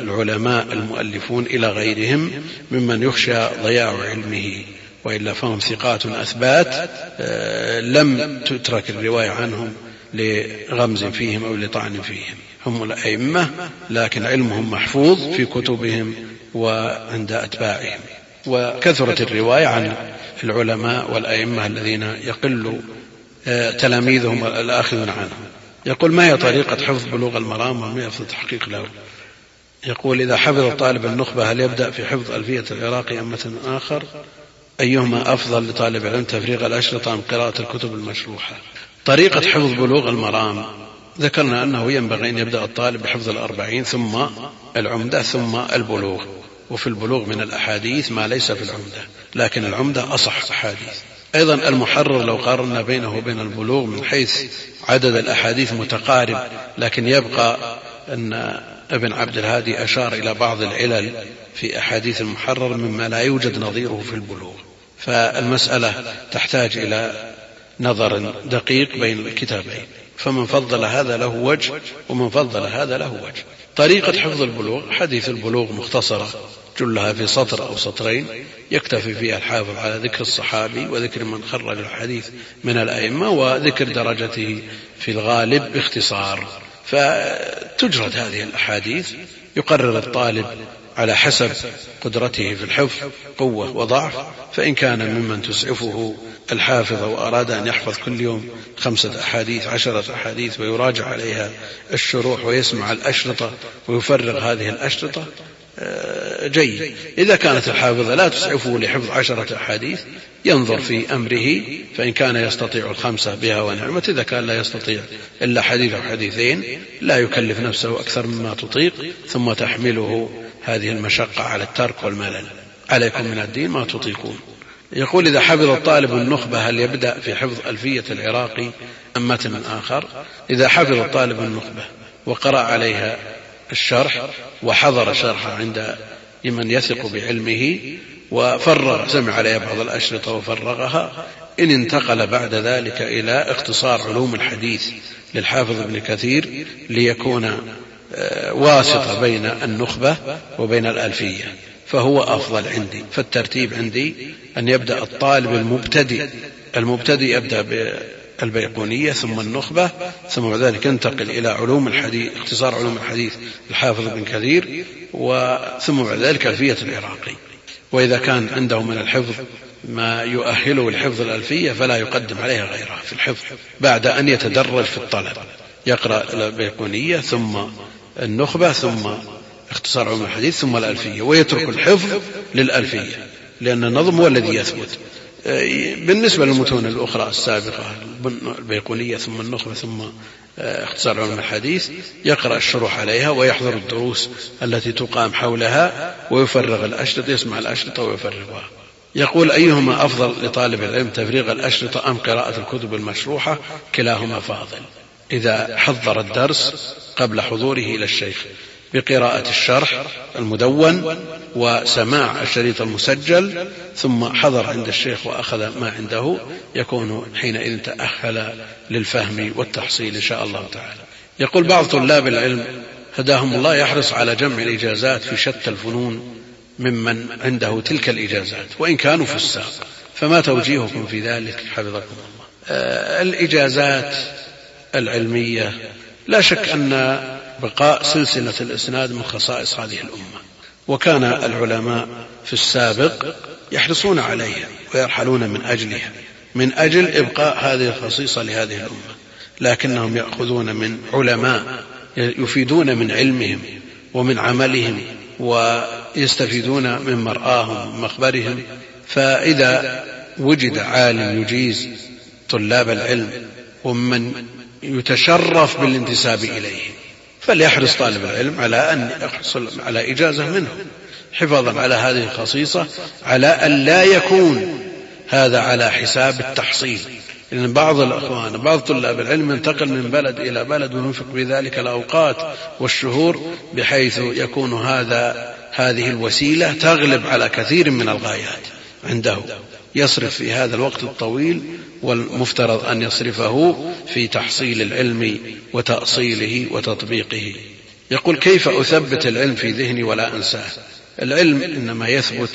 العلماء المؤلفون إلى غيرهم ممن يخشى ضياع علمه وإلا فهم ثقات أثبات آه، لم تترك الرواية عنهم لغمز فيهم أو لطعن فيهم. هم الأئمة لكن علمهم محفوظ في كتبهم وعند أتباعهم. وكثرت الرواية عن العلماء والأئمة الذين يقل آه، تلاميذهم الآخذون عنهم. يقول ما هي طريقة حفظ بلوغ المرام وما يفضل التحقيق له؟ يقول إذا حفظ الطالب النخبة هل يبدأ في حفظ ألفية العراقي أم متن آخر؟ أيهما أفضل لطالب العلم تفريغ الأشرطة أم قراءة الكتب المشروحة؟ طريقة حفظ بلوغ المرام ذكرنا أنه ينبغي أن يبدأ الطالب بحفظ الأربعين ثم العمدة ثم البلوغ. وفي البلوغ من الأحاديث ما ليس في العمدة لكن العمدة أصح أحاديث. أيضا المحرر لو قارنا بينه وبين البلوغ من حيث عدد الأحاديث متقارب لكن يبقى أن ابن عبد الهادي أشار إلى بعض العلل في أحاديث المحرر مما لا يوجد نظيره في البلوغ. فالمسألة تحتاج إلى نظر دقيق بين الكتابين. فمن فضل هذا له وجه ومن فضل هذا له وجه. طريقة حفظ البلوغ حديث البلوغ مختصرة. جلها في سطر أو سطرين يكتفي فيها الحافظ على ذكر الصحابي وذكر من خرج الحديث من الأئمة وذكر درجته في الغالب باختصار. فتجرد هذه الأحاديث يقرر الطالب على حسب قدرته في الحفظ قوة وضعف فإن كان ممن تسعفه الحافظ وأراد أن يحفظ كل يوم خمسة أحاديث عشرة أحاديث ويراجع عليها الشروح ويسمع الأشرطة ويفرغ هذه الأشرطة جيد. إذا كانت الحافظة لا تسعفه لحفظ عشرة أحاديث ينظر في أمره فإن كان يستطيع الخمسة بها ونعمة إذا كان لا يستطيع إلا حديث أو حديثين لا يكلف نفسه أكثر مما تطيق ثم تحمله هذه المشقة على الترك والملل. عليكم من الدين ما تطيقون. يقول إذا حفظ الطالب النخبة هل يبدأ في حفظ ألفية العراقي أم متن آخر؟ إذا حفظ الطالب النخبة وقرأ عليها الشرح وحضر شرحه عند لمن يثق بعلمه وفرغ سمع عليها بعض الأشرطة وفرغها إن انتقل بعد ذلك إلى اختصار علوم الحديث للحافظ ابن كثير ليكون آه، واسطة بين النخبة وبين الألفية فهو أفضل عندي فالترتيب عندي أن يبدأ الطالب المبتدئ المبتدئ يبدأ بالبيقونية ثم النخبة ثم بعد ذلك ينتقل إلى علوم الحديث اختصار علوم الحديث الحافظ بن كثير ثم بعد ذلك ألفية العراقي وإذا كان عنده من الحفظ ما يؤهله لحفظ الألفية فلا يقدم عليها غيرها في الحفظ بعد أن يتدرج في الطلب. يقرأ البيقونية ثم النخبة ثم اختصار علوم الحديث ثم الألفية ويترك الحفظ للألفية لأن النظم هو الذي يثبت. بالنسبة للمتون الأخرى السابقة البيقونية ثم النخبة ثم آه، اختصار علوم الحديث يقرأ الشروح عليها ويحضر الدروس التي تقام حولها ويفرغ الأشرطة يسمع الأشرطة ويفرغها. يقول أيهما أفضل لطالب العلم تفريغ الأشرطة أم قراءة الكتب المشروحة؟ كلاهما فاضل. إذا حضر الدرس قبل حضوره إلى الشيخ. بقراءة الشرح المدون وسماع الشريط المسجل ثم حضر عند الشيخ وأخذ ما عنده يكون حينئذ تأهل للفهم والتحصيل إن شاء الله تعالى. يقول بعض طلاب العلم هداهم الله يحرص على جمع الإجازات في شتى الفنون ممن عنده تلك الإجازات وإن كانوا في الساق فما توجيهكم في ذلك؟ حفظكم الله. آه الإجازات العلمية لا شك أن بقاء سلسلة الإسناد من خصائص هذه الأمة. وكان العلماء في السابق يحرصون عليها ويرحلون من أجلها من أجل إبقاء هذه الخصيصة لهذه الأمة. لكنهم يأخذون من علماء يفيدون من علمهم ومن عملهم ويستفيدون من مرآهم ومخبرهم فإذا وجد عالم يجيز طلاب العلم ومن يتشرف بالانتساب إليه فليحرص طالب العلم على أن يحصل على إجازة منه حفاظا على هذه الخصيصة على أن لا يكون هذا على حساب التحصيل. لأن بعض الأخوان بعض طلاب العلم ينتقل من بلد إلى بلد وينفق بذلك الأوقات والشهور بحيث يكون هذا هذه الوسيلة تغلب على كثير من الغايات عنده. يصرف في هذا الوقت الطويل والمفترض أن يصرفه في تحصيل العلم وتأصيله وتطبيقه. يقول كيف أثبت العلم في ذهني ولا أنساه؟ العلم إنما يثبت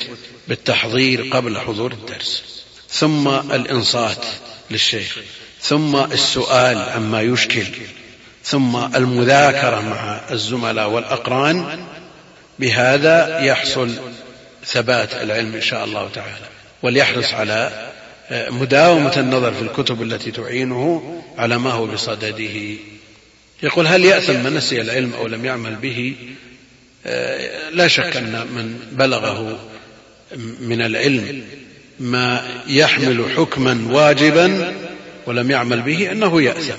بالتحضير قبل حضور الدرس. ثم الإنصات للشيخ. ثم السؤال عما يشكل. ثم المذاكرة مع الزملاء والأقران. بهذا يحصل ثبات العلم إن شاء الله تعالى. وليحرص على مداومة النظر في الكتب التي تعينه على ما هو بصدده. يقول هل يأثم من نسي العلم أو لم يعمل به؟ لا شك أن من بلغه من العلم ما يحمل حكما واجبا ولم يعمل به أنه يأثم.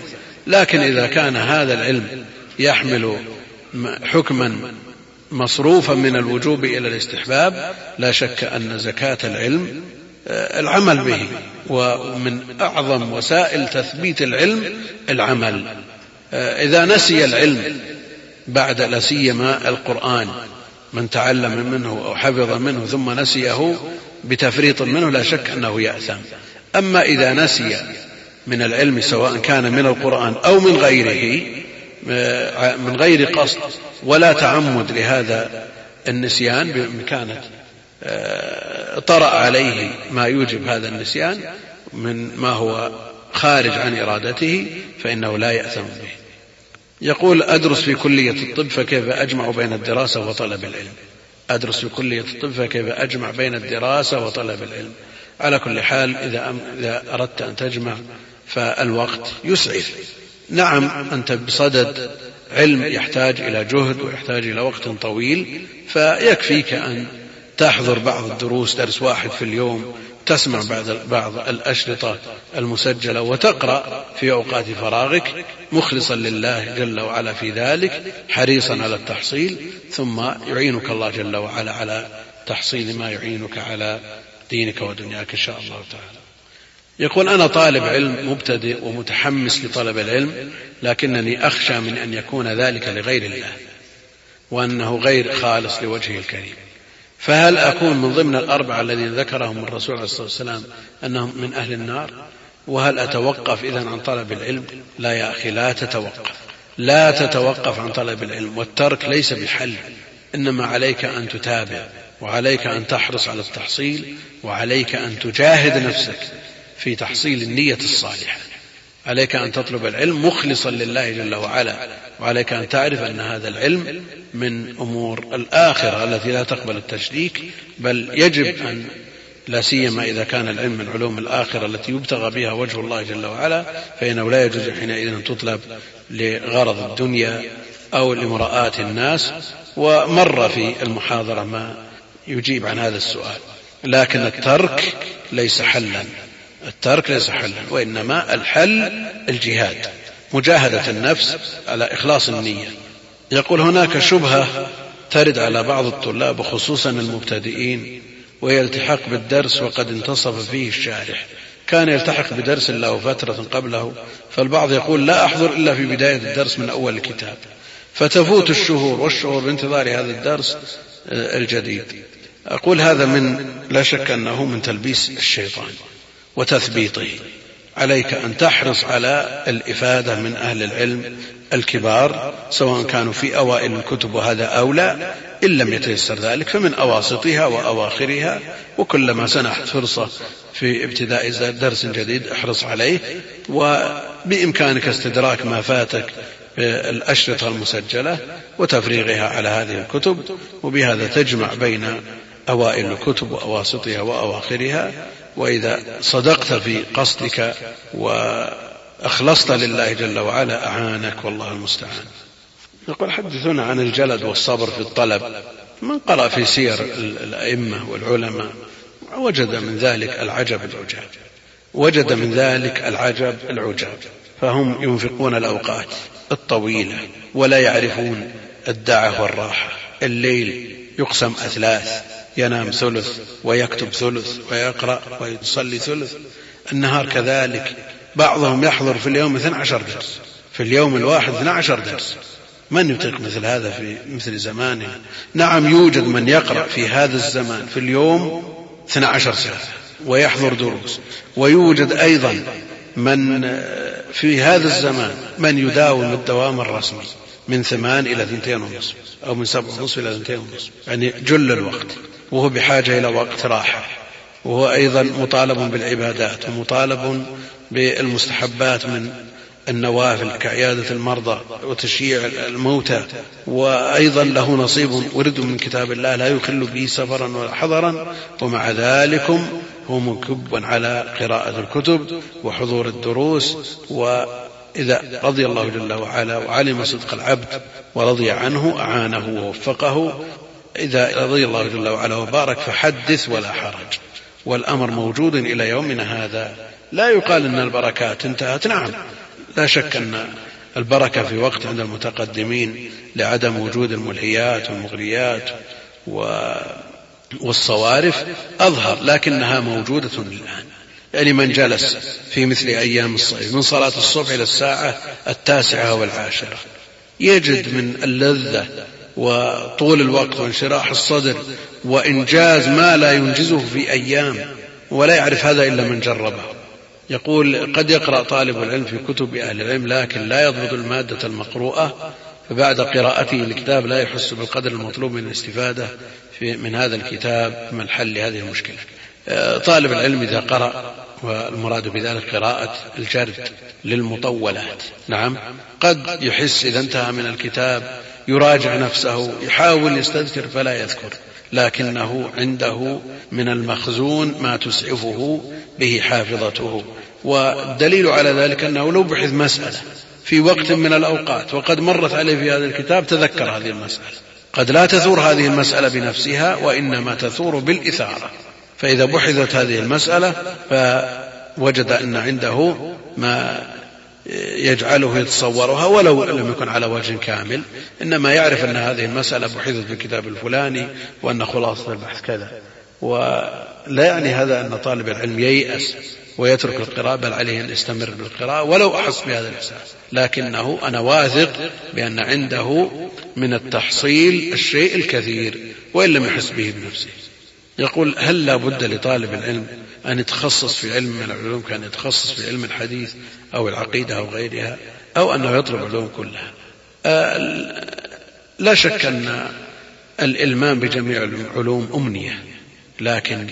لكن إذا كان هذا العلم يحمل حكما مصروفا من الوجوب إلى الاستحباب لا شك أن زكاة العلم آه، العمل به ومن أعظم وسائل تثبيت العلم العمل. آه، إذا نسي العلم بعد لا سيما القرآن من تعلم منه أو حفظ منه ثم نسيه بتفريط منه لا شك أنه يأثم. أما إذا نسي من العلم سواء كان من القرآن أو من غيره آه، من غير قصد ولا تعمد لهذا النسيان بإمكانه آه، طرأ عليه ما يوجب هذا النسيان من ما هو خارج عن إرادته فإنه لا يأثم به. يقول أدرس في كلية الطب فكيف أجمع بين الدراسة وطلب العلم؟ أدرس في كلية الطب فكيف أجمع بين الدراسة وطلب العلم؟ على كل حال إذا, إذا أردت أن تجمع فالوقت يسعف. نعم أنت بصدد علم يحتاج إلى جهد ويحتاج إلى وقت طويل فيكفيك أن تحضر بعض الدروس درس واحد في اليوم تسمع بعض بعض الأشرطة المسجلة وتقرأ في أوقات فراغك مخلصا لله جل وعلا في ذلك حريصا على التحصيل ثم يعينك الله جل وعلا على تحصيل ما يعينك على دينك ودنياك إن شاء الله تعالى. يقول أنا طالب علم مبتدئ ومتحمس لطلب العلم لكنني أخشى من أن يكون ذلك لغير الله وأنه غير خالص لوجهه الكريم. فهل أكون من ضمن الأربعة الذين ذكرهم الرسول عليه الصلاة والسلام أنهم من أهل النار؟ وهل أتوقف إذا عن طلب العلم؟ لا يا أخي لا تتوقف. لا تتوقف عن طلب العلم والترك ليس بحل. إنما عليك أن تتابع وعليك أن تحرص على التحصيل وعليك أن تجاهد نفسك في تحصيل النية الصالحة. عليك أن تطلب العلم مخلصا لله جل وعلا وعليك أن تعرف أن هذا العلم من أمور الآخرة التي لا تقبل التشريك بل يجب أن لا سيما إذا كان العلم من علوم الآخرة التي يبتغى بها وجه الله جل وعلا فإنه لا يجوز حينئذ أن تطلب لغرض الدنيا أو لمراءات الناس. ومر في المحاضرة ما يجيب عن هذا السؤال لكن الترك ليس حلا. الترك ليس حلا وإنما الحل الجهاد مجاهدة النفس على إخلاص النية. يقول هناك شبهة ترد على بعض الطلاب وخصوصا المبتدئين ويلتحق بالدرس وقد انتصف فيه الشارح. كان يلتحق بدرس له فترة قبله فالبعض يقول لا أحضر إلا في بداية الدرس من أول الكتاب. فتفوت الشهور والشهور بانتظار هذا الدرس آه، الجديد. أقول هذا من لا شك أنه من تلبيس الشيطان. وتثبيطه عليك أن تحرص على الإفادة من أهل العلم الكبار سواء كانوا في أوائل الكتب وهذا أولى إن لم يتيسر ذلك فمن أواسطها وأواخرها. وكلما سنحت فرصة في ابتداء درس جديد احرص عليه. وبإمكانك استدراك ما فاتك الأشرطة المسجلة وتفريغها على هذه الكتب. وبهذا تجمع بين أوائل الكتب وأواسطها وأواخرها. وإذا صدقت في قصدك وأخلصت لله جل وعلا أعانك والله المستعان. يقول حدثونا عن الجلد والصبر في الطلب. من قرأ في سير الأئمة والعلماء وجد من ذلك العجب العجاب. وجد من ذلك العجب العجاب. فهم ينفقون الأوقات الطويلة ولا يعرفون الدعة والراحة. الليل يقسم أثلاث ينام ثلث ويكتب ثلث ويقرأ ويصلي ثلث. النهار كذلك. بعضهم يحضر في اليوم 12 درس. في اليوم الواحد 12 درس. من يطيق مثل هذا في مثل زمانه؟ نعم يوجد من يقرأ في هذا الزمان في اليوم 12 ساعة ويحضر دروس. ويوجد أيضا من في هذا الزمان من يداوم الدوام الرسمي من ثمان إلى ثنتين ونصف أو من سبع ونصف إلى ثنتين ونصف. يعني جل الوقت. وهو بحاجة إلى وقت راحة. وهو أيضا مطالب بالعبادات ومطالب بالمستحبات من النوافل كعيادة المرضى وتشييع الموتى. وأيضا له نصيب ورد من كتاب الله لا يخل به سفرا ولا حضرا. ومع ذلك هو مكب على قراءة الكتب وحضور الدروس. وإذا رضي الله جل وعلا وعلم صدق العبد ورضي عنه أعانه ووفقه. إذا رضي الله جل وعلا وبارك فحدث ولا حرج. والأمر موجود إلى يومنا هذا. لا يقال أن البركات انتهت. نعم. لا شك أن البركة في وقت عند المتقدمين لعدم وجود الملهيات والمغريات والصوارف أظهر لكنها موجودة الآن. يعني من جلس في مثل أيام الصيف من صلاة الصبح إلى الساعة التاسعة والعاشرة يجد من اللذة وطول الوقت وانشراح الصدر وإنجاز ما لا ينجزه في أيام ولا يعرف هذا إلا من جربه. يقول قد يقرأ طالب العلم في كتب أهل العلم لكن لا يضبط المادة المقروءة فبعد قراءته الكتاب لا يحس بالقدر المطلوب من الاستفادة في من هذا الكتاب من حل هذه المشكلة. آه، طالب العلم إذا قرأ والمراد بذلك قراءة الجرد للمطولات. نعم قد يحس إذا انتهى من الكتاب يراجع نفسه يحاول يستذكر فلا يذكر لكنه عنده من المخزون ما تسعفه به حافظته. والدليل على ذلك أنه لو بحث مسألة في وقت من الأوقات وقد مرت عليه في هذا الكتاب تذكر هذه المسألة. قد لا تثور هذه المسألة بنفسها وإنما تثور بالإثارة. فإذا بحثت هذه المسألة فوجد أن عنده ما يجعله يتصورها ولو لم يكن على وجه كامل. إنما يعرف أن هذه المسألة بحثت في الكتاب الفلاني وأن خلاصة البحث كذا. ولا يعني هذا أن طالب العلم ييأس ويترك القراءة بل عليه أن يستمر بالقراءة ولو أحس بهذا الإحساس. لكنه أنا واثق بأن عنده من التحصيل الشيء الكثير وإن لم يحس به بنفسه. يقول هل لا بد لطالب العلم أن يتخصص في علم من العلوم كان يتخصص في علم الحديث أو العقيدة أو غيرها أو أنه يطلب العلوم كلها. لا شك أن الإلمام بجميع العلوم أمنية لكن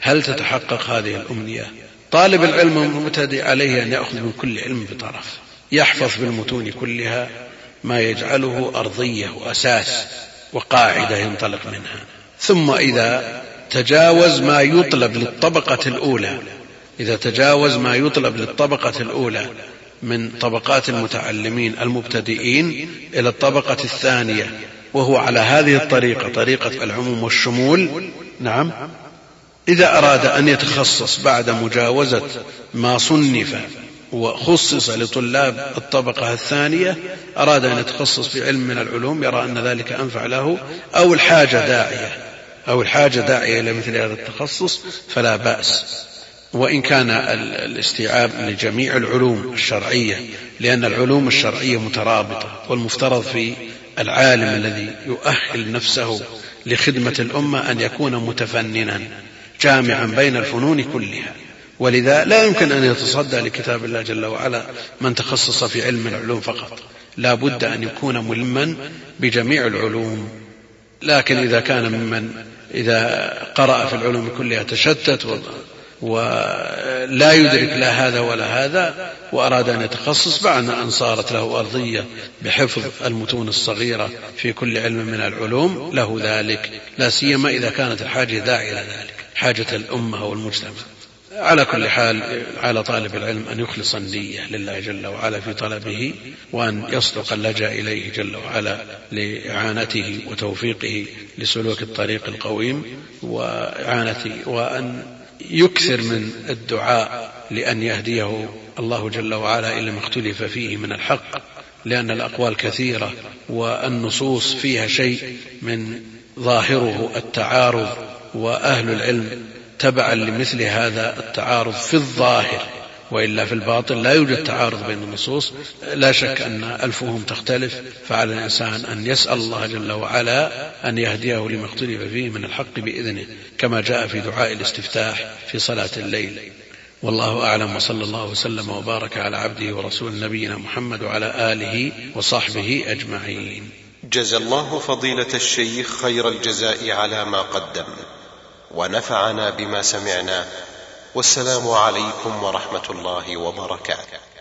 هل تتحقق هذه الأمنية؟ طالب العلم المبتدئ عليه أن يأخذ من كل علم بطرف يحفظ بالمتون كلها ما يجعله أرضية وأساس وقاعدة ينطلق منها. ثم إذا تجاوز ما يطلب للطبقة الأولى. إذا تجاوز ما يطلب للطبقة الأولى من طبقات المتعلمين المبتدئين إلى الطبقة الثانية وهو على هذه الطريقة طريقة العموم والشمول نعم إذا أراد أن يتخصص بعد مجاوزة ما صنف وخصص لطلاب الطبقة الثانية أراد أن يتخصص في علم من العلوم يرى أن ذلك أنفع له أو الحاجة داعية. أو الحاجة داعية إلى مثل هذا التخصص فلا بأس. وإن كان الاستيعاب لجميع العلوم الشرعية لأن العلوم الشرعية مترابطة والمفترض في العالم الذي يؤهل نفسه لخدمة الأمة أن يكون متفننا جامعا بين الفنون كلها. ولذا لا يمكن أن يتصدى لكتاب الله جل وعلا من تخصص في علم العلوم فقط. لا بد أن يكون ملما بجميع العلوم. لكن إذا كان ممن إذا قرأ في العلوم كلها تشتت ولا يدرك لا هذا ولا هذا وأراد أن يتخصص بعد أن صارت له أرضية بحفظ المتون الصغيرة في كل علم من العلوم له ذلك لا سيما إذا كانت الحاجة داعية إلى ذلك حاجة الأمة والمجتمع. على كل حال على طالب العلم أن يخلص النية لله جل وعلا في طلبه وأن يصدق اللجأ إليه جل وعلا لإعانته وتوفيقه لسلوك الطريق القويم وإعانته وأن يكثر من الدعاء لأن يهديه الله جل وعلا إلى ما اختلف فيه من الحق لأن الأقوال كثيرة والنصوص فيها شيء من ظاهره التعارض وأهل العلم تبعا لمثل هذا التعارض في الظاهر وإلا في الباطن لا يوجد تعارض بين النصوص. لا شك أن ألفهم تختلف فعلى الإنسان أن يسأل الله جل وعلا أن يهديه لما اختلف فيه من الحق بإذنه كما جاء في دعاء الاستفتاح في صلاة الليل. والله أعلم وصلى الله وسلم وبارك على عبده ورسول نبينا محمد وعلى آله وصحبه أجمعين. جزى الله فضيلة الشيخ خير الجزاء على ما قدم. ونفعنا بما سمعنا. والسلام عليكم ورحمة الله وبركاته.